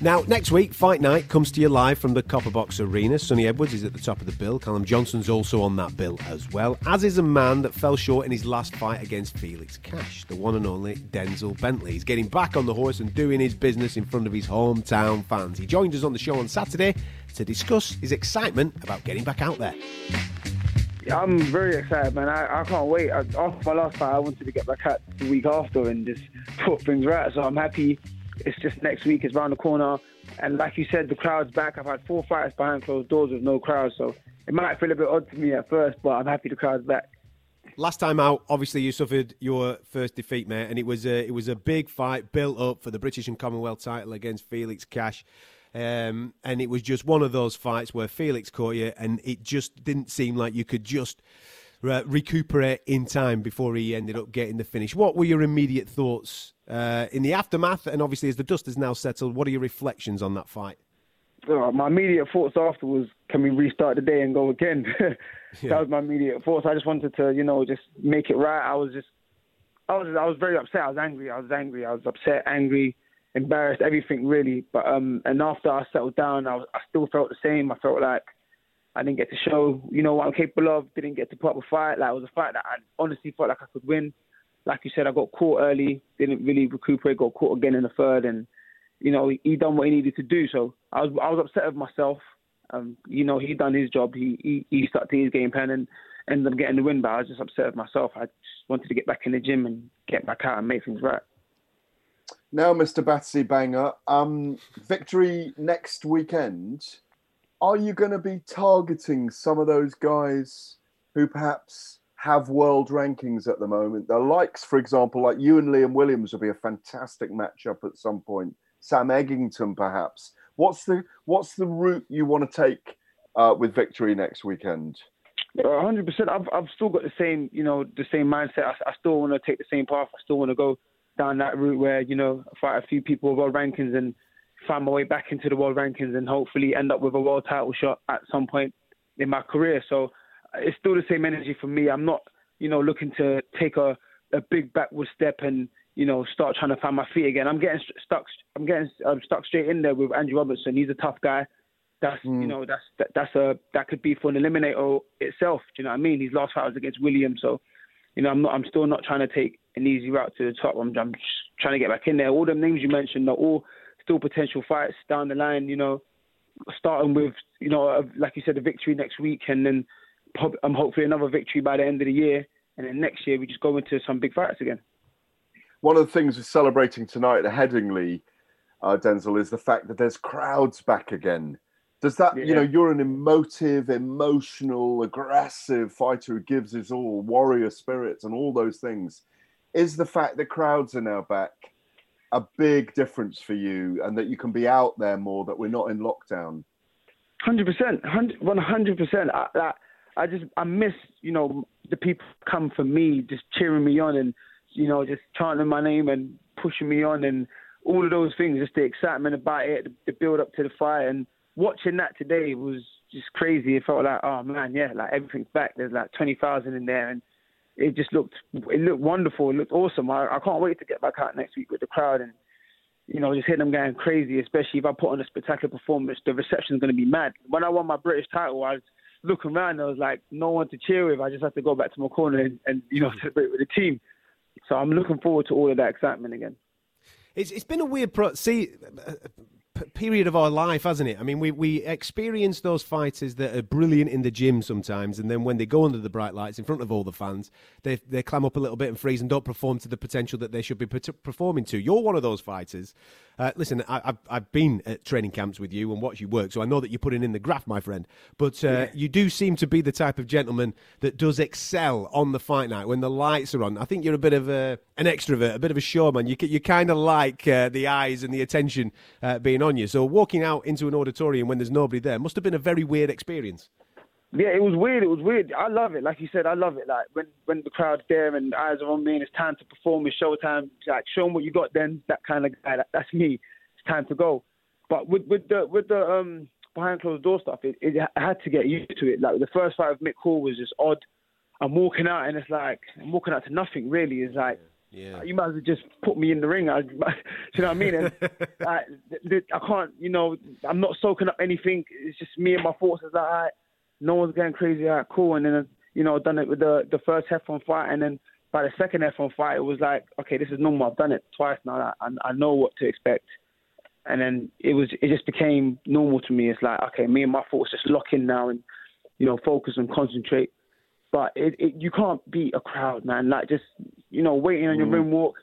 Now, next week, Fight Night comes to you live from the Copper Box Arena. Sonny Edwards is at the top of the bill. Callum Johnson's also on that bill as well, as is a man that fell short in his last fight against Felix Cash, the one and only Denzel Bentley. He's getting back on the horse and doing his business in front of his hometown fans. He joined us on the show on Saturday to discuss his excitement about getting back out there. Yeah, I'm very excited, man. I, I can't wait. I, after my last fight, I wanted to get back out the week after and just put things right. So I'm happy it's just next week is around the corner. And like you said, the crowd's back. I've had four fights behind closed doors with no crowd, so it might feel a bit odd to me at first, but I'm happy the crowd's back. Last time out, obviously you suffered your first defeat, mate, and it was a it was a big fight built up for the British and Commonwealth title against Felix Cash. Um, and it was just one of those fights where Felix caught you, and it just didn't seem like you could just uh, recuperate in time before he ended up getting the finish. What were your immediate thoughts uh, in the aftermath, and obviously as the dust has now settled, what are your reflections on that fight? Uh, my immediate thoughts after was, can we restart the day and go again? <laughs> yeah. That was my immediate thoughts. I just wanted to, you know, just make it right. I was just, I was, I was very upset. I was angry. I was angry. I was upset, angry, embarrassed, everything really. But um, and after I settled down, I, was, I still felt the same. I felt like I didn't get to show, you know, what I'm capable of. Didn't get to put up a fight. Like it was a fight that I honestly felt like I could win like you said, I got caught early, didn't really recuperate, got caught again in the third, and you know he, he done what he needed to do. So I was I was upset with myself. Um, you know he done his job. He he, he stuck to his game plan and ended up getting the win. But I was just upset with myself. I just wanted to get back in the gym and get back out and make things right. Now, Mr. Batsy Banger, um, victory next weekend. Are you going to be targeting some of those guys who perhaps have world rankings at the moment. The likes, for example, like you and Liam Williams would be a fantastic matchup at some point. Sam Eggington, perhaps. What's the what's the route you want to take uh, with victory next weekend? hundred percent. I've I've still got the same, you know, the same mindset. I, I still want to take the same path. I still want to go down that route where you know fight a few people world rankings and find my way back into the world rankings and hopefully end up with a world title shot at some point in my career. So it's still the same energy for me. I'm not, you know, looking to take a a big backward step and you know start trying to find my feet again. I'm getting stuck. I'm getting I'm stuck straight in there with Andrew Robinson. He's a tough guy that's mm. you know that's that, that's a that could be for an eliminator itself. Do you know what I mean? His last fight was against William, so you know I'm not I'm still not trying to take an easy route to the top. I'm, I'm trying to get back in there. All the names you mentioned are all still potential fights down the line. You know, starting with you know like you said a victory next week, and then I'm hopefully another victory by the end of the year, and then next year we just go into some big fights again. One of the things we're celebrating tonight at Headingley, uh, Denzel, is the fact that there's crowds back again. Does that, yeah. you know, you're an emotive, emotional, aggressive fighter who gives his all, warrior spirits, and all those things. Is the fact that crowds are now back a big difference for you and that you can be out there more, that we're not in lockdown? 100%, 100%. I, I just, I miss, you know, the people come for me, just cheering me on and, you know, just chanting my name and pushing me on and all of those things, just the excitement about it, the build up to the fight. And, watching that today was just crazy. It felt like, oh man, yeah, like everything's back. There's like twenty thousand in there, and it just looked it looked wonderful. It looked awesome. I, I can't wait to get back out next week with the crowd and you know just hit them going crazy. Especially if I put on a spectacular performance, the reception's going to be mad. When I won my British title, I looking around. I was like, no one to cheer with. I just had to go back to my corner and, and you know hmm. celebrate with the team. So I'm looking forward to all of that excitement again. It's, it's been a weird pro. See, period of our life, hasn't it? I mean, we, we experience those fighters that are brilliant in the gym sometimes, and then when they go under the bright lights in front of all the fans, they they clam up a little bit and freeze and don't perform to the potential that they should be performing to. You're one of those fighters. Uh, listen, I, have I've been at training camps with you and watched you work, so I know that you're putting in the graft, my friend. But uh, yeah. you do seem to be the type of gentleman that does excel on the fight night when the lights are on. I think you're a bit of a, an extrovert, a bit of a showman. You you kind of like uh, the eyes and the attention uh, being on you. So walking out into an auditorium when there's nobody there must have been a very weird experience. Yeah, it was weird. It was weird. I love it. Like you said, I love it. Like when when the crowd's there and eyes are on me and it's time to perform, it's showtime. Like show them what you got. Then that kind of guy. That, that's me. It's time to go. But with with the with the um behind closed door stuff, it, it had to get used to it. Like the first fight with Mick Hall was just odd. I'm walking out and it's like I'm walking out to nothing. Really, it's like yeah. You might as well just put me in the ring. <laughs> I, you know what I mean? And <laughs> I, I can't, you know, I'm not soaking up anything. It's just me and my thoughts. It's like, all right, no one's getting crazy. All right, cool. And then, you know, done it with the the first Heffron fight, and then by the second Heffron fight, it was like, okay, this is normal. I've done it twice now. I, I know what to expect. And then it was, it just became normal to me. It's like, okay, me and my thoughts just lock in now, and you know, focus and concentrate but it, it, you can't beat a crowd, man. Like just you know, waiting on your mm. ring walk,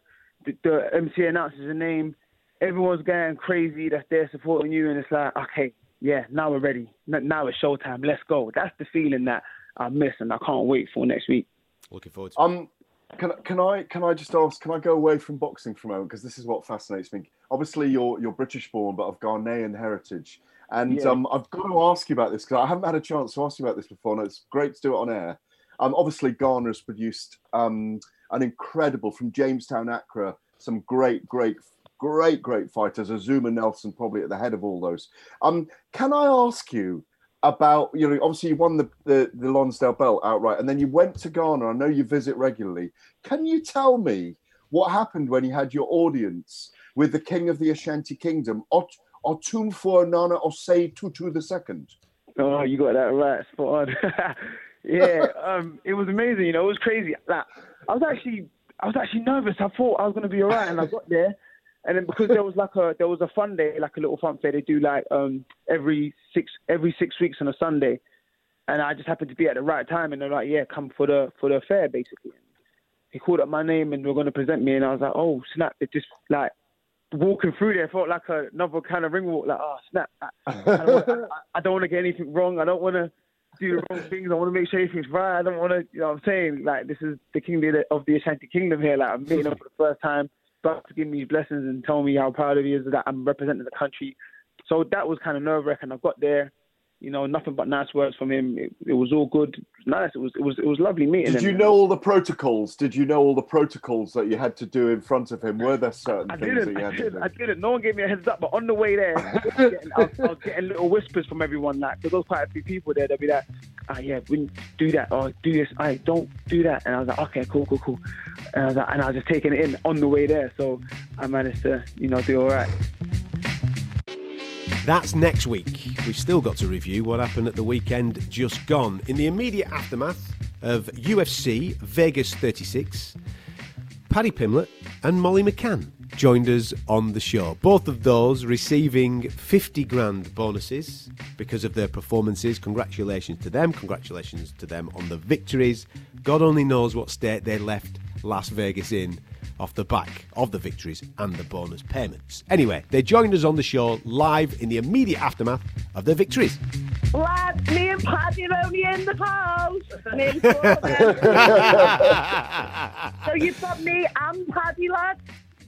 the, the MC announces a name, everyone's going crazy that's there supporting you, and it's like, okay, yeah, now we're ready. Now it's showtime. Let's go. That's the feeling that I miss, and I can't wait for next week. Looking forward to. Um, can can I can I just ask? Can I go away from boxing for a moment because this is what fascinates me. Obviously, you're you're British born, but of Ghanaian heritage, and yeah. um, I've got to ask you about this because I haven't had a chance to ask you about this before, and it's great to do it on air. Um, obviously, Ghana has produced um, an incredible from Jamestown, Accra, some great, great, great, great fighters. Azumah Nelson probably at the head of all those. Um, can I ask you about you know obviously you won the, the the Lonsdale belt outright, and then you went to Ghana. I know you visit regularly. Can you tell me what happened when you had your audience with the King of the Ashanti Kingdom, Ot- Otumfuo Nana Osei Tutu II? Oh, you got that right, spot on. <laughs> yeah, um, it was amazing. You know, it was crazy. Like, I was actually, I was actually nervous. I thought I was gonna be alright, and I got there, and then because there was like a, there was a fun day, like a little fun fair. They do like um every six, every six weeks on a Sunday, and I just happened to be at the right time, and they're like, yeah, come for the for the fair, basically. He called up my name, and they were gonna present me, and I was like, oh snap! It just like walking through there felt like another kind of ring walk. Like, oh snap! I, I don't want <laughs> to get anything wrong. I don't want to do the wrong things. I want to make sure everything's right. I don't want to, you know what I'm saying? Like, this is the king of the Ashanti Kingdom here. Like, I'm meeting him for the first time, about to give me his blessings and tell me how proud of he is that I'm representing the country. So that was kind of nerve wracking. I got there, you know, nothing but nice words from him. It, it was all good. Nice. It was it was it was lovely meeting Did him. you know all the protocols? Did you know all the protocols that you had to do in front of him? Were there certain I things didn't. that you I had to didn't. do? I didn't. No one gave me a heads up. But on the way there, I was <laughs> getting, I was, I was getting little whispers from everyone. Like, because there was quite a few people there. They'd be like, "Ah, yeah, we do that or do this. I don't do that." And I was like, "Okay, cool, cool, cool." And I was like, and I was just taking it in on the way there. So I managed to, you know, do all right. That's next week. We've still got to review what happened at the weekend just gone. In the immediate aftermath of UFC Vegas 36, Paddy Pimblett and Molly McCann joined us on the show. Both of those receiving 50 grand bonuses because of their performances. Congratulations to them. Congratulations to them on the victories. God only knows what state they left Las Vegas in off the back of the victories and the bonus payments. Anyway, they joined us on the show live in the immediate aftermath of their victories. Lads, me and Paddy are only in the house. Me and Corbin. <laughs> so you've got me and Paddy, lads.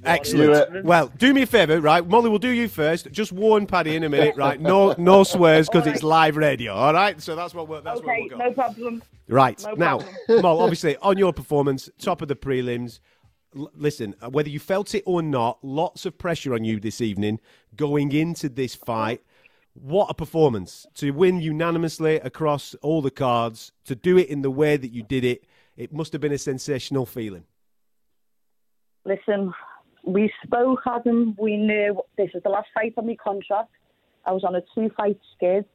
Excellent. Well, do me a favour, right? Molly, we'll do you first. Just warn Paddy in a minute, right? No, no <laughs> swears because it's live radio. All right. So that's what we're. That's where Okay, we'll no problem. Right No now, problem. Mol, obviously on your performance, top of the prelims. Listen, uh, whether you felt it or not, lots of pressure on you this evening going into this fight. What a performance to win unanimously across all the cards, to do it in the way that you did it. It must have been a sensational feeling. Listen, we spoke, Adam. We knew this is the last fight on my contract. I was on a two-fight skid.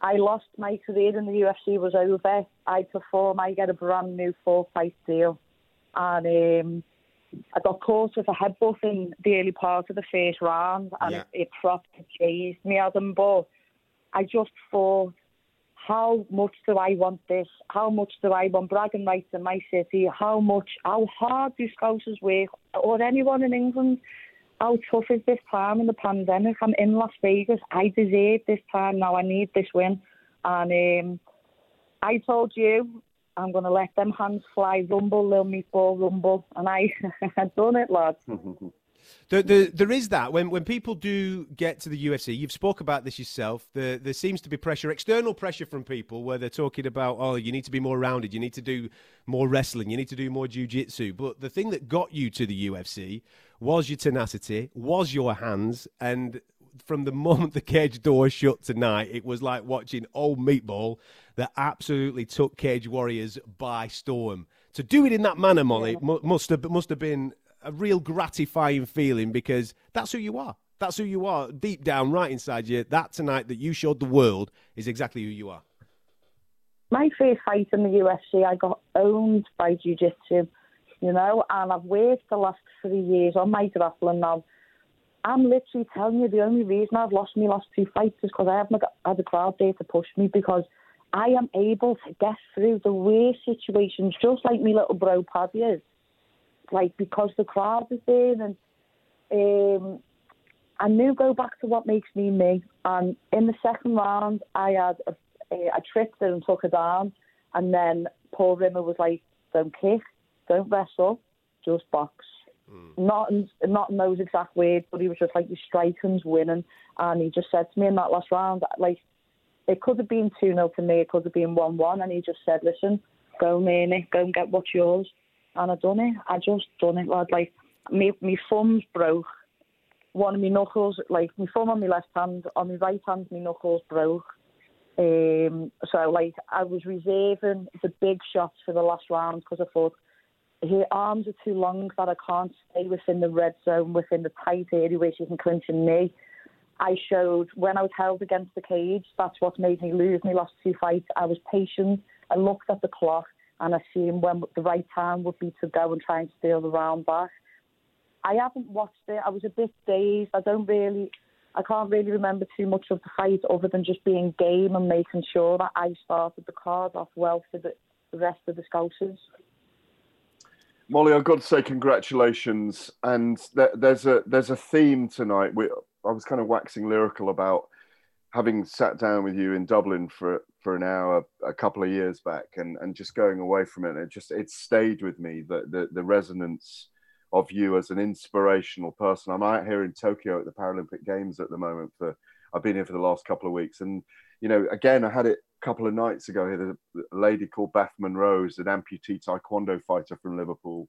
I lost my career in the UFC was over. I perform. I get a brand new four-fight deal, and um, I got caught with a headbutt in the early part of the first round, and Yeah. it, it properly chased me, Adam. But I just thought, how much do I want this? How much do I want bragging rights in my city? How much, how hard do Scousers work, or anyone in England? How tough is this time in the pandemic? I'm in Las Vegas. I deserve this time now. I need this win. And um, I told you, I'm going to let them hands fly, rumble, little meatball, rumble. And I, <laughs> I've done it, lads. <laughs> There, there, there is that when when people do get to the UFC. You've spoke about this yourself. There, there seems to be pressure, external pressure from people, where they're talking about, oh, you need to be more rounded, you need to do more wrestling, you need to do more jiu-jitsu. But the thing that got you to the UFC was your tenacity, was your hands, and from the <laughs> moment the cage door shut tonight, it was like watching old meatball that absolutely took Cage Warriors by storm. To do it in that manner, Molly, mu- must have must have been a real gratifying feeling because that's who you are. That's who you are deep down, right inside you. That tonight that you showed the world is exactly who you are. my first fight in the UFC, I got owned by jiu-jitsu, you know, and I've worked the last three years on my grappling now. I'm literally telling you the only reason I've lost my last two fights is because I haven't had a crowd there to push me because I am able to get through the worst situations just like my little bro Paddy is. Like because the crowd is there and um, I knew go back to what makes me me. And in the second round, I had a, a, I tripped her and took her down, and then Paul Rimmer was like, "Don't kick, don't wrestle, just box." Not in, not in those exact words, but he was just like, "Your striking's winning," and he just said to me in that last round, like, it could have been two 0 to me, it could have been one one, and he just said, "Listen, go Manny, go and get what's yours," and I done it. I just done it, lad. Like, me, me thumbs broke one of my knuckles, like my thumb on my left hand, on my right hand, my knuckles broke. Um, so like I was reserving the big shots for the last round because I thought her arms are too long that I can't stay within the red zone, within the tight area where she can clinch a knee. I showed when I was held against the cage. That's what made me lose my last two fights. I was patient. I looked at the clock and I when the right time would be to go and try and steal the round back. I haven't watched it. I was a bit dazed. I don't really, I can't really remember too much of the fight other than just being game and making sure that I started the card off well for the, the rest of the Scousers. Molly, I've got to say congratulations. And there, there's a there's a theme tonight. We, I was kind of waxing lyrical about having sat down with you in Dublin for for an hour a couple of years back, and and just going away from it, it just it stayed with me the the, the resonance of you as an inspirational person. I'm out here in Tokyo at the Paralympic Games at the moment. For I've been here for the last couple of weeks, and you know, again, I had it couple of nights ago here. A lady called Beth Munro, an amputee taekwondo fighter from Liverpool,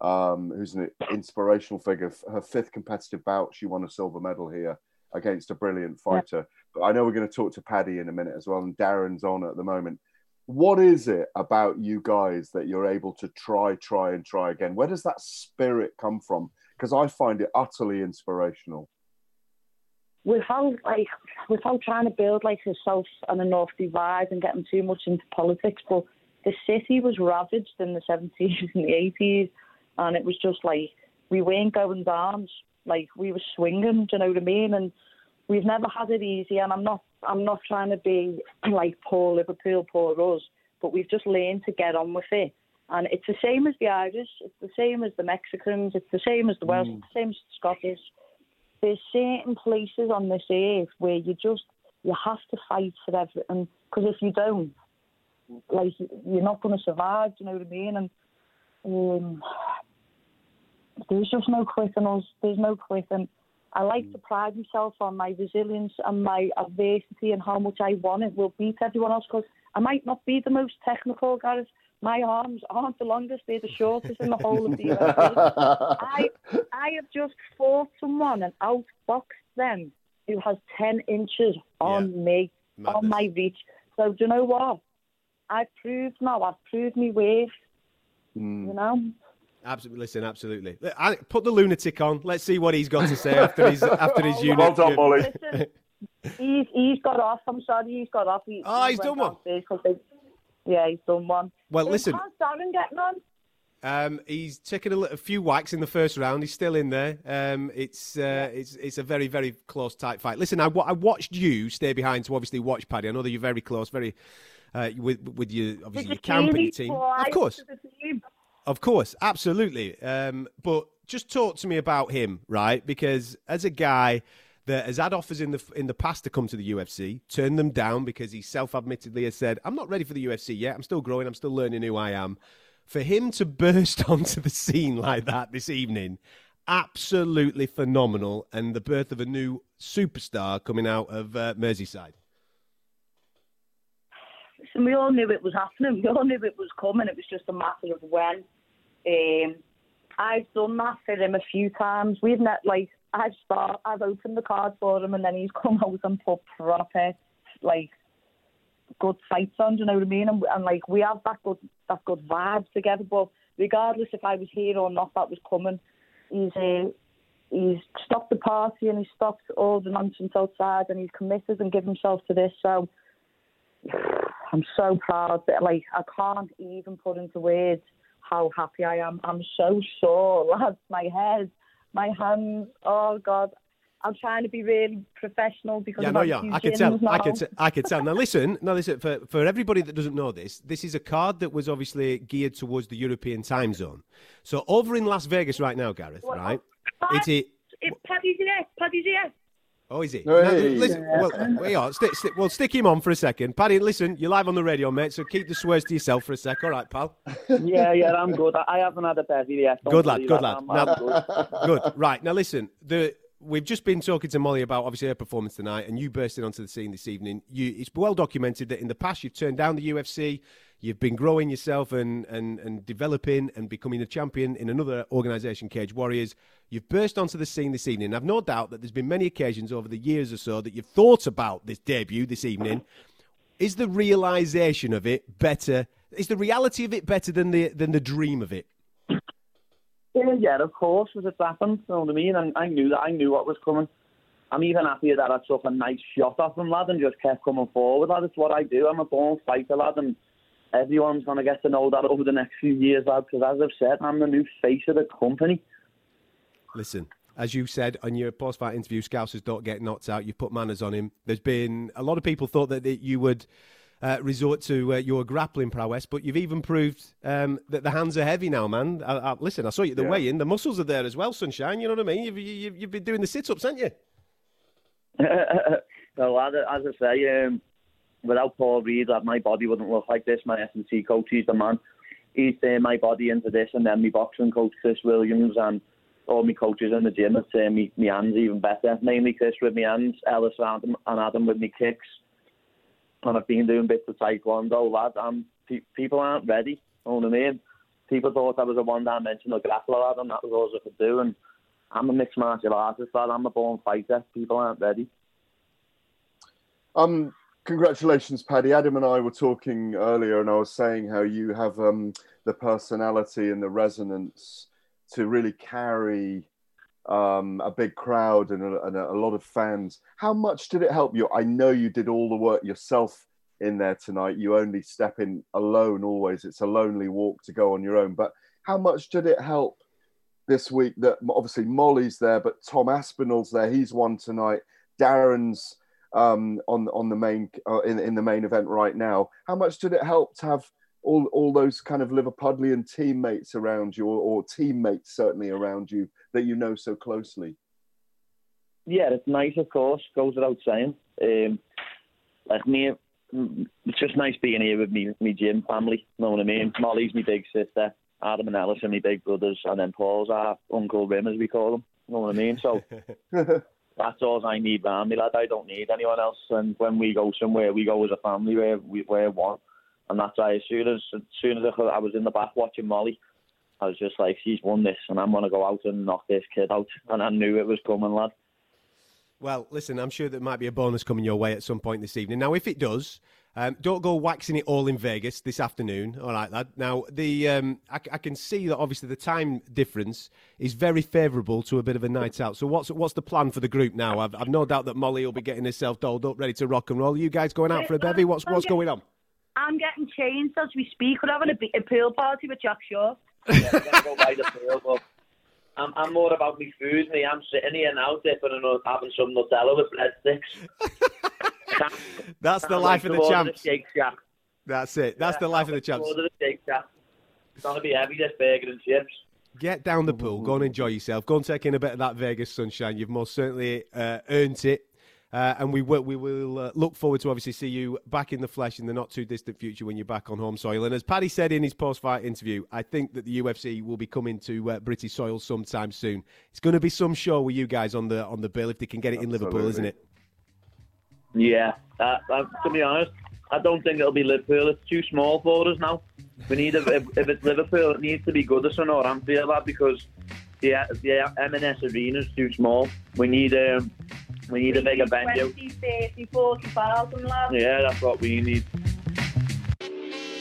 um, who's an inspirational figure. Her fifth competitive bout, she won a silver medal here against a brilliant fighter. Yeah. But I know we're going to talk to Paddy in a minute as well, and Darren's on at the moment. What is it about you guys that you're able to try, try, and try again? Where does that spirit come from? Because I find it utterly inspirational. Without like, without trying to build like a south and a north divide and getting too much into politics, but the city was ravaged in the 70s <laughs> and the 80s, and it was just like we weren't going down like we were swinging. Do you know what I mean? And we've never had it easy. And I'm not I'm not trying to be <clears throat> like poor Liverpool, poor us, but we've just learned to get on with it. And it's the same as the Irish, it's the same as the Mexicans, it's the same as the Welsh, mm. it's the same as the Scottish. There's certain places on this earth where you just you have to fight for everything because if you don't, like you're not going to survive. Do you know what I mean? And um, there's just no quitting us. There's no quitting. I like to pride myself on my resilience and my adversity and how much I want it will beat everyone else because I might not be the most technical, guys. My arms aren't the longest; they're the shortest in the whole of the UFC. <laughs> I I have just fought someone and outboxed them who has ten inches on yeah. me, Madness. on my reach. So do you know what? I've proved now. I've proved me worth. Mm. You know. Absolutely, listen, absolutely. Put the lunatic on. Let's see what he's got to say after his <laughs> after his unit. Well done, Molly. he's he's got off. I'm sorry, he's got off. He, oh, he's done one. They, yeah, he's done one. Well, listen. How's Darren getting on? Um, he's taken a, a, few whacks in the first round. He's still in there. Um, it's uh, it's it's a very very close tight fight. Listen, I, I watched you stay behind to obviously watch Paddy. I know that you're very close, very uh, with with your obviously your camp and your team. Of course. Of course, absolutely. Um, but just talk to me about him, right? Because as a guy that has had offers in the in the past to come to the UFC, turned them down because he self-admittedly has said, "I'm not ready for the UFC yet. I'm still growing. I'm still learning who I am." For him to burst <laughs> onto the scene like that this evening, absolutely phenomenal, and the birth of a new superstar coming out of uh, Merseyside. Listen, we all knew it was happening. We all knew it was coming. It was just a matter of when. Um, I've done that for him a few times. We've met like I've start, I've opened the card for him, and then he's come out and put proper like good fights on. Do you know what I mean? And, and like we have that good that good vibe together. But regardless if I was here or not, that was coming. He's uh, he's stopped the party and he's stopped all the nonsense outside, and he's committed and given himself to this. So <sighs> I'm so proud that like I can't even put into words how happy I am. I'm so sore, <laughs> lads. My head, my hands. Oh God, I'm trying to be really professional because yeah, no, yeah, I can tell. Now. I can, t- I can tell. Now listen, now listen. For for everybody that doesn't know this, this is a card that was obviously geared towards the European time zone. So over in Las Vegas right now, Gareth, right? It's it. It's Paddy's here. Paddy's here. Oh, is he? Hey. Now, listen, well, wait oh, on. Stick, stick, well, stick him on for a second. Paddy, listen, you're live on the radio, mate, so keep the swears to yourself for a sec. All right, pal? <laughs> Yeah, yeah, I'm good. I haven't had a bevy yet. Good lad, good lad. Now, good. <laughs> good. Right, now listen, the we've just been talking to Molly about obviously her performance tonight, and you bursting onto the scene this evening. You, it's well documented that in the past you've turned down the UFC. You've been growing yourself and, and, and developing and becoming a champion in another organisation, Cage Warriors. You've burst onto the scene this evening. I've no doubt that there's been many occasions over the years or so that you've thought about this debut this evening. Is the realisation of it better? Is the reality of it better than the than the dream of it? Yeah, yeah, of course, as it happened. You know what I mean? And I knew that. I knew what was coming. I'm even happier that I took a nice shot off him, lad, and just kept coming forward, lad. It's what I do. I'm a born fighter, lad, and everyone's going to get to know that over the next few years, lad, because as I've said, I'm the new face of the company. Listen, as you said on your post-fight interview, Scousers don't get knocked out. You put manners on him. There's been a lot of people thought that you would uh, resort to uh, your grappling prowess, but you've even proved um, that the hands are heavy now, man. I, I, listen, I saw you at the yeah. weigh-in. The muscles are there as well, sunshine. You know what I mean? You've, you've, you've been doing the sit-ups, haven't you? <laughs> Well, as, as I say, um, without Paul Reed, like, my body wouldn't look like this. My S&C coach, he's the man. He's turned my body into this, and then my boxing coach, Chris Williams, and all my coaches in the gym have turned me, my hands even better. Mainly Chris with my hands, Ellis and Adam with my kicks. And I've been doing bits of taekwondo, lad. And pe- people aren't ready. You know what I mean? People thought I was a one-dimensional grappler, lad, and that was all I could do. And I'm a mixed martial artist, lad. I'm a born fighter. People aren't ready. Um, congratulations, Paddy. Adam and I were talking earlier, and I was saying how you have um, the personality and the resonance to really carry um, a big crowd and, a, and a, lot of fans. How much did it help you? I know you did all the work yourself in there tonight. You only step in alone always. It's a lonely walk to go on your own. But how much did it help this week that obviously Molly's there, but Tom Aspinall's there. He's won tonight. Darren's um, on on the main uh, in in the main event right now. How much did it help to have all all those kind of Liverpudlian teammates around you, or, or teammates certainly around you that you know so closely? Yeah, it's nice, of course. Goes without saying. Um, like me, it's just nice being here with me, me gym family. You know what I mean? Molly's my big sister. Adam and Alice are my big brothers, and then Paul's our Uncle Rim, as we call him. You know what I mean? So <laughs> that's all I need around me, lad. I don't need anyone else. And when we go somewhere, we go as a family. We're, we're one. And that's why as soon as, as soon as I was in the back watching Molly, I was just like, she's won this, and I'm going to go out and knock this kid out. And I knew it was coming, lad. Well, listen, I'm sure there might be a bonus coming your way at some point this evening. Now, if it does, um, don't go waxing it all in Vegas this afternoon. All right, lad. Now, the um, I, I, can see that obviously the time difference is very favourable to a bit of a night out. So, what's what's the plan for the group now? I've, I've no doubt that Molly will be getting herself dolled up, ready to rock and roll. Are you guys going out for a bevy? What's what's going on? I'm getting changed as we speak. We're having a, a pool party with Jack Shore. yeah, we're gonna go by the pool, but I'm, I'm more about my food. Me, I'm sitting here now dipping and having some Nutella with breadsticks. <laughs> <laughs> That's the life of the champs. That's it. That's yeah, the life of the champs. The it's gonna be heavy, this burger and chips. Get down the pool. Go and enjoy yourself. Go and take in a bit of that Vegas sunshine. You've most certainly uh, earned it. Uh, and we will, we will uh, look forward to obviously see you back in the flesh in the not too distant future when you're back on home soil. And as Paddy said in his post fight interview, I think that the UFC will be coming to uh, British soil sometime soon. It's going to be some show with you guys on the on the bill if they can get it Absolutely. in Liverpool, isn't it? Yeah, uh, uh, to be honest, I don't think it'll be Liverpool. It's too small for us now. We need a, if, if it's Liverpool, it needs to be Goodison or Anfield because the the M&S arena is too small. We need um, we need a bigger venue. 20, 30, 40,000, lads. Yeah, that's what we need.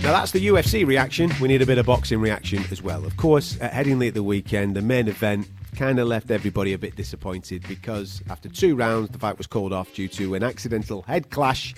Now that's the UFC reaction. We need a bit of boxing reaction as well. Of course, at Headingley at the weekend, the main event kind of left everybody a bit disappointed because after two rounds, the fight was called off due to an accidental head clash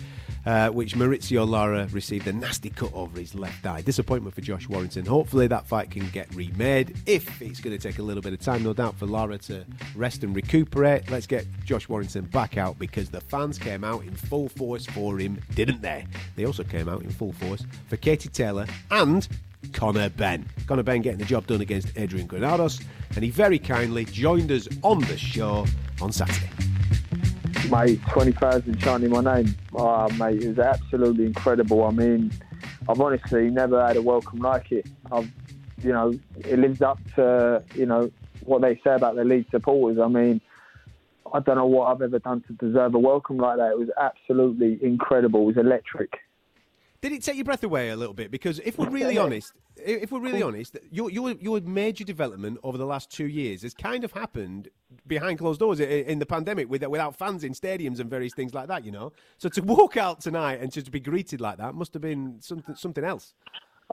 uh, which Mauricio Lara received a nasty cut over his left eye. Disappointment for Josh Warrington. Hopefully that fight can get remade. If it's going to take a little bit of time, no doubt, for Lara to rest and recuperate, let's get Josh Warrington back out because the fans came out in full force for him, didn't they? They also came out in full force for Katie Taylor and Conor Benn. Conor Benn getting the job done against Adrian Granados, and he very kindly joined us on the show on Saturday mate, 20,000 chanting my name. Oh, mate, it was absolutely incredible. I mean, I've honestly never had a welcome like it. I've, you know, it lives up to, you know, what they say about the lead supporters. I mean, I don't know what I've ever done to deserve a welcome like that. It was absolutely incredible. It was electric. Did it take your breath away a little bit? Because if we're really <laughs> honest, if we're really honest, your, your your major development over the last two years has kind of happened behind closed doors in the pandemic, with, without fans in stadiums and various things like that. You know, so to walk out tonight and just to be greeted like that must have been something something else.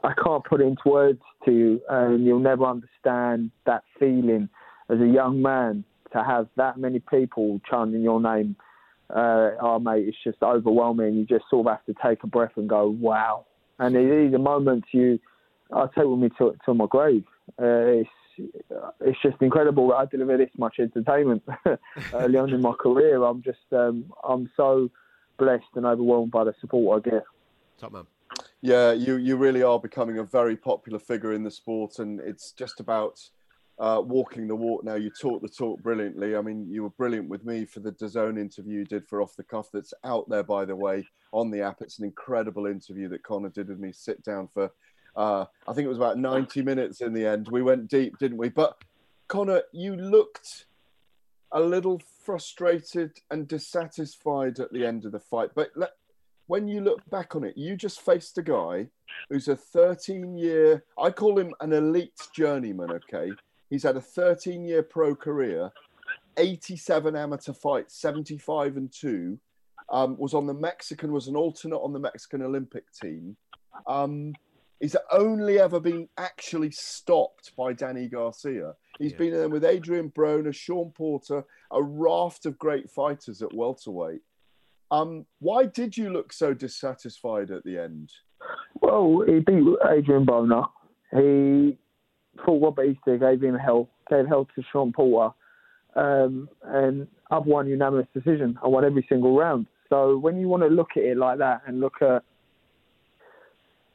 I can't put it into words to you, and you'll never understand that feeling as a young man to have that many people chanting your name uh, oh mate, it's just overwhelming. You just sort of have to take a breath and go, wow. And these are moments you, I'll take with me to, to my grave. Uh, it's it's just incredible that I deliver this much entertainment <laughs> early on in my career. I'm just um, I'm so blessed and overwhelmed by the support I get. Top man. Yeah, you you really are becoming a very popular figure in the sport, and it's just about uh, walking the walk now. You talk the talk brilliantly. I mean, you were brilliant with me for the DAZN interview you did for Off the Cuff. That's out there, by the way, on the app. It's an incredible interview that Conor did with me. Sit down for, uh, I think it was about 90 minutes in the end. We went deep, didn't we? But Conor, you looked a little frustrated and dissatisfied at the end of the fight. But let, when you look back on it, you just faced a guy who's a 13 year, I call him an elite journeyman, okay? He's had a 13 year pro career, 87 amateur fights, 75 and 2. Um, was on the Mexican, was an alternate on the Mexican Olympic team. Um, he's only ever been actually stopped by Danny Garcia. He's Yeah. been in there with Adrian Broner, Sean Porter, a raft of great fighters at welterweight. Um, why did you look so dissatisfied at the end? Well, he beat Adrian Broner. He fought Robert Easter, gave him hell, gave hell to Sean Porter, um, and I've won unanimous decision. I won every single round. So when you want to look at it like that and look at,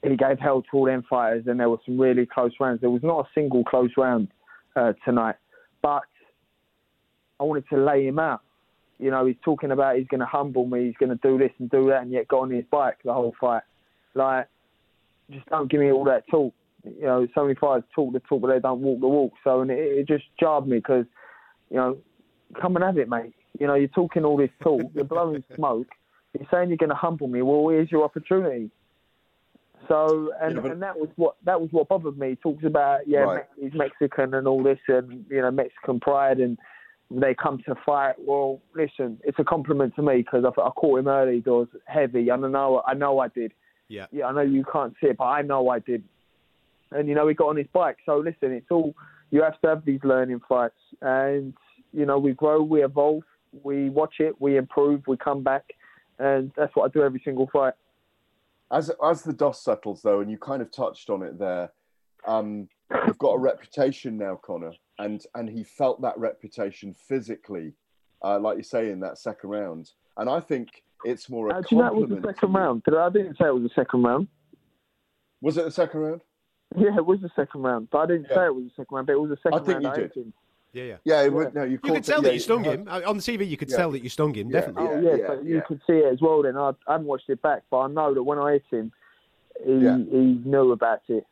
he gave hell to all them fighters, and there were some really close rounds. There was not a single close round uh, tonight, but I wanted to lay him out. You know, he's talking about he's going to humble me, he's going to do this and do that, and yet got on his bike the whole fight. Like, just don't give me all that talk. You know, so many fighters talk the talk, but they don't walk the walk. So, and it, it just jarred me because, you know, come and have it, mate. You know, you're talking all this talk, <laughs> you're blowing smoke, you're saying you're going to humble me. Well, here's your opportunity. So, and, Yeah, but- and that was what that was what bothered me. He talks about yeah, Right. He's Mexican and all this, and you know, Mexican pride, and they come to fight. Well, listen, it's a compliment to me because I, I caught him early doors heavy. And I know, I know, I did. Yeah. Yeah, I know you can't see it, but I know I did. And you know, he got on his bike. So listen, it's all you have to have these learning fights, and you know, we grow, we evolve, we watch it, we improve, we come back, and that's what I do every single fight. As as the dust settles, though, and you kind of touched on it there, um, you've got a reputation now, Conor, and and he felt that reputation physically, uh, like you say in that second round. And I think it's more a How do you know it was the second round? Did I, I didn't say it was the second round. Was it the second round? Yeah, it was the second round, but I didn't say it was the second round. But it was the second I think round. you I did. him. Yeah, yeah. Yeah, it would- no, you, You could tell it, that yeah, you stung yeah. him. Uh, On the TV, you could Yeah. tell that you stung him, Yeah, definitely. Oh yeah, yeah, so you yeah. could see it as well. Then I, I haven't watched it back, but I know that when I hit him, he Yeah. he knew about it.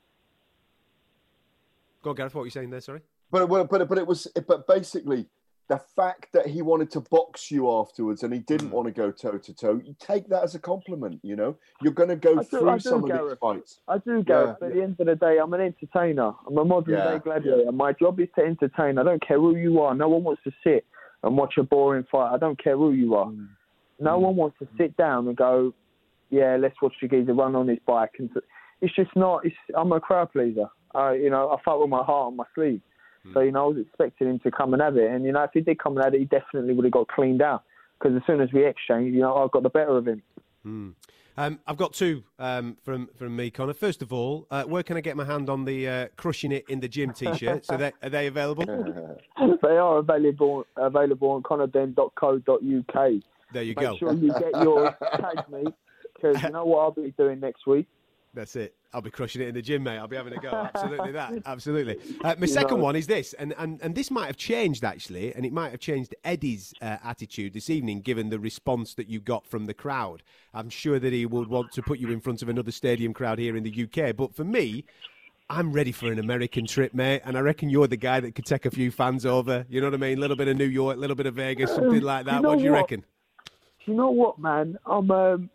Go on, Gareth, what were you saying there, sorry? But but but it was but basically the fact that he wanted to box you afterwards and he didn't Hmm. want to go toe to toe. You take that as a compliment. You know, you're going to go do- through do, some of these fights. I do, Gareth. but at the end of the day, I'm an entertainer. I'm a modern Yeah, day gladiator. My job is to entertain. I don't care who you are. No one wants to sit and watch a boring fight. I don't care who you are. Mm. No one wants to sit down and go, yeah, let's watch the geezer run on his bike. And it's just not. It's, I'm a crowd pleaser. I, you know, I fight with my heart on my sleeve. So you know, I was expecting him to come and have it. And you know, if he did come and have it, he definitely would have got cleaned out. Because as soon as we exchanged, you know, I got the better of him. Hmm. Um, I've got two um, from from me, Conor. First of all, uh, where can I get my hand on the uh, "Crushing It in the Gym" T-shirt? so they, are they available? <laughs> they are available available on conorbenn.co.uk. There you Make go. sure you get yours. <laughs> Tag me because you know what I'll be doing next week. That's it. I'll be crushing it in the gym, mate. I'll be having a go. <laughs> Absolutely that. Absolutely. Uh, my You second know. one is this, and, and, and this might have changed actually, and it might have changed Eddie's uh, attitude this evening, given the response that you got from the crowd. I'm sure that he would want to put you in front of another stadium crowd here in the UK. But for me, I'm ready for an American trip, mate, and I reckon you're the guy that could take a few fans over. You know what I mean? A little bit of New York, a little bit of Vegas, something like that. You know what do you what? reckon? You know what, man? I'm um,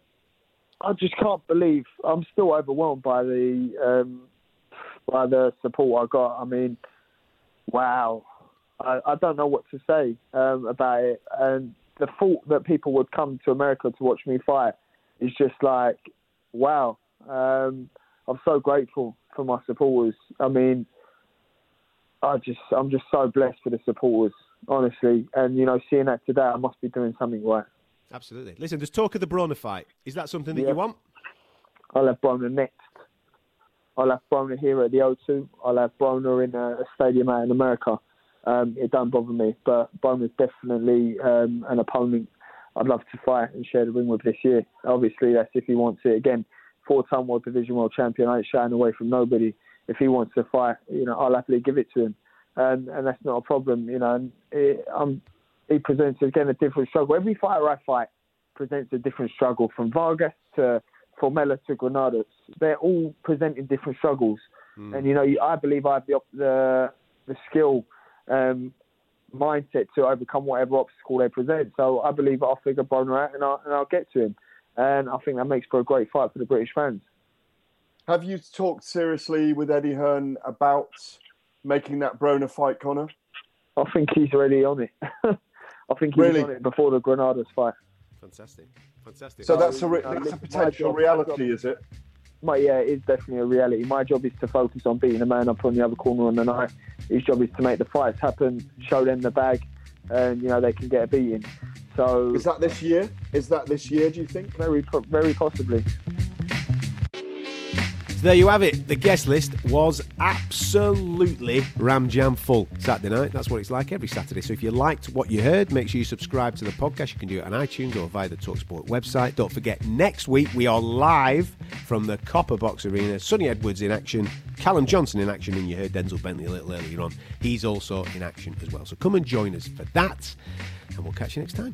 I just can't believe I'm still overwhelmed by the um, by the support I got. I mean, wow. I, I don't know what to say um, about it. And the thought that people would come to America to watch me fight is just like, wow. Um, I'm so grateful for my supporters. I mean, I just I'm just so blessed for the supporters, honestly. And you know, seeing that today, I must be doing something right. Absolutely. Listen, there's talk of the Broner fight. Is that something that Yeah. you want? I'll have Broner next. I'll have Broner here at the O2. I'll have Broner in a, stadium out in America. Um, it don't bother me, but Broner's definitely um, an opponent I'd love to fight and share the ring with this year. Obviously, that's if he wants it. Again, four-time world division world champion. I ain't shying away from nobody. If he wants to fight, you know, I'll happily give it to him. and and that's not a problem, you know. And it, um, he presents again a different struggle. Every fighter I fight presents a different struggle, from Vargas to Formella to Granados. They're all presenting different struggles, Hmm. and you know, I believe I have the the the skill. Um, mindset to overcome whatever obstacle they present. So I believe I'll figure Broner out and I'll, and I'll get to him. And I think that makes for a great fight for the British fans. Have you talked seriously with Eddie Hearn about making that Broner fight, Conor? I think he's already on it. <laughs> I think he's Really? on it before the Granados fight. Fantastic. Fantastic. So that's a re- Uh, that's a potential job- reality, job- is it? My, yeah, it is definitely a reality. My job is to focus on beating the man up on the other corner on the night. His job is to make the fights happen, show them the bag, and you know they can get a beating. So is that this year? Is that this year? Do you think? Very, very possibly. There you have it. The guest list was absolutely ram jam full Saturday night. That's what it's like every Saturday. So if you liked what you heard, make sure you subscribe to the podcast. You can do it on iTunes or via the Talksport website. Don't forget, next week we are live from the Copper Box Arena. Sonny Edwards in action, Callum Johnson in action, and you heard Denzel Bentley a little earlier on. He's also in action as well. So come and join us for that, and we'll catch you next time.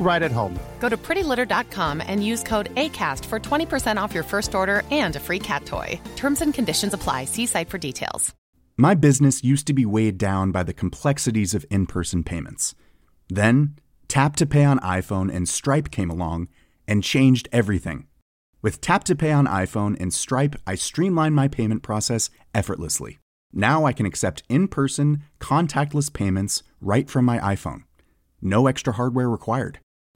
right at home. Go to prettylitter.com and use code ACAST for 20% off your first order and a free cat toy. Terms and conditions apply. See site for details. My business used to be weighed down by the complexities of in person payments. Then, Tap to Pay on iPhone and Stripe came along and changed everything. With Tap to Pay on iPhone and Stripe, I streamlined my payment process effortlessly. Now I can accept in person, contactless payments right from my iPhone. No extra hardware required.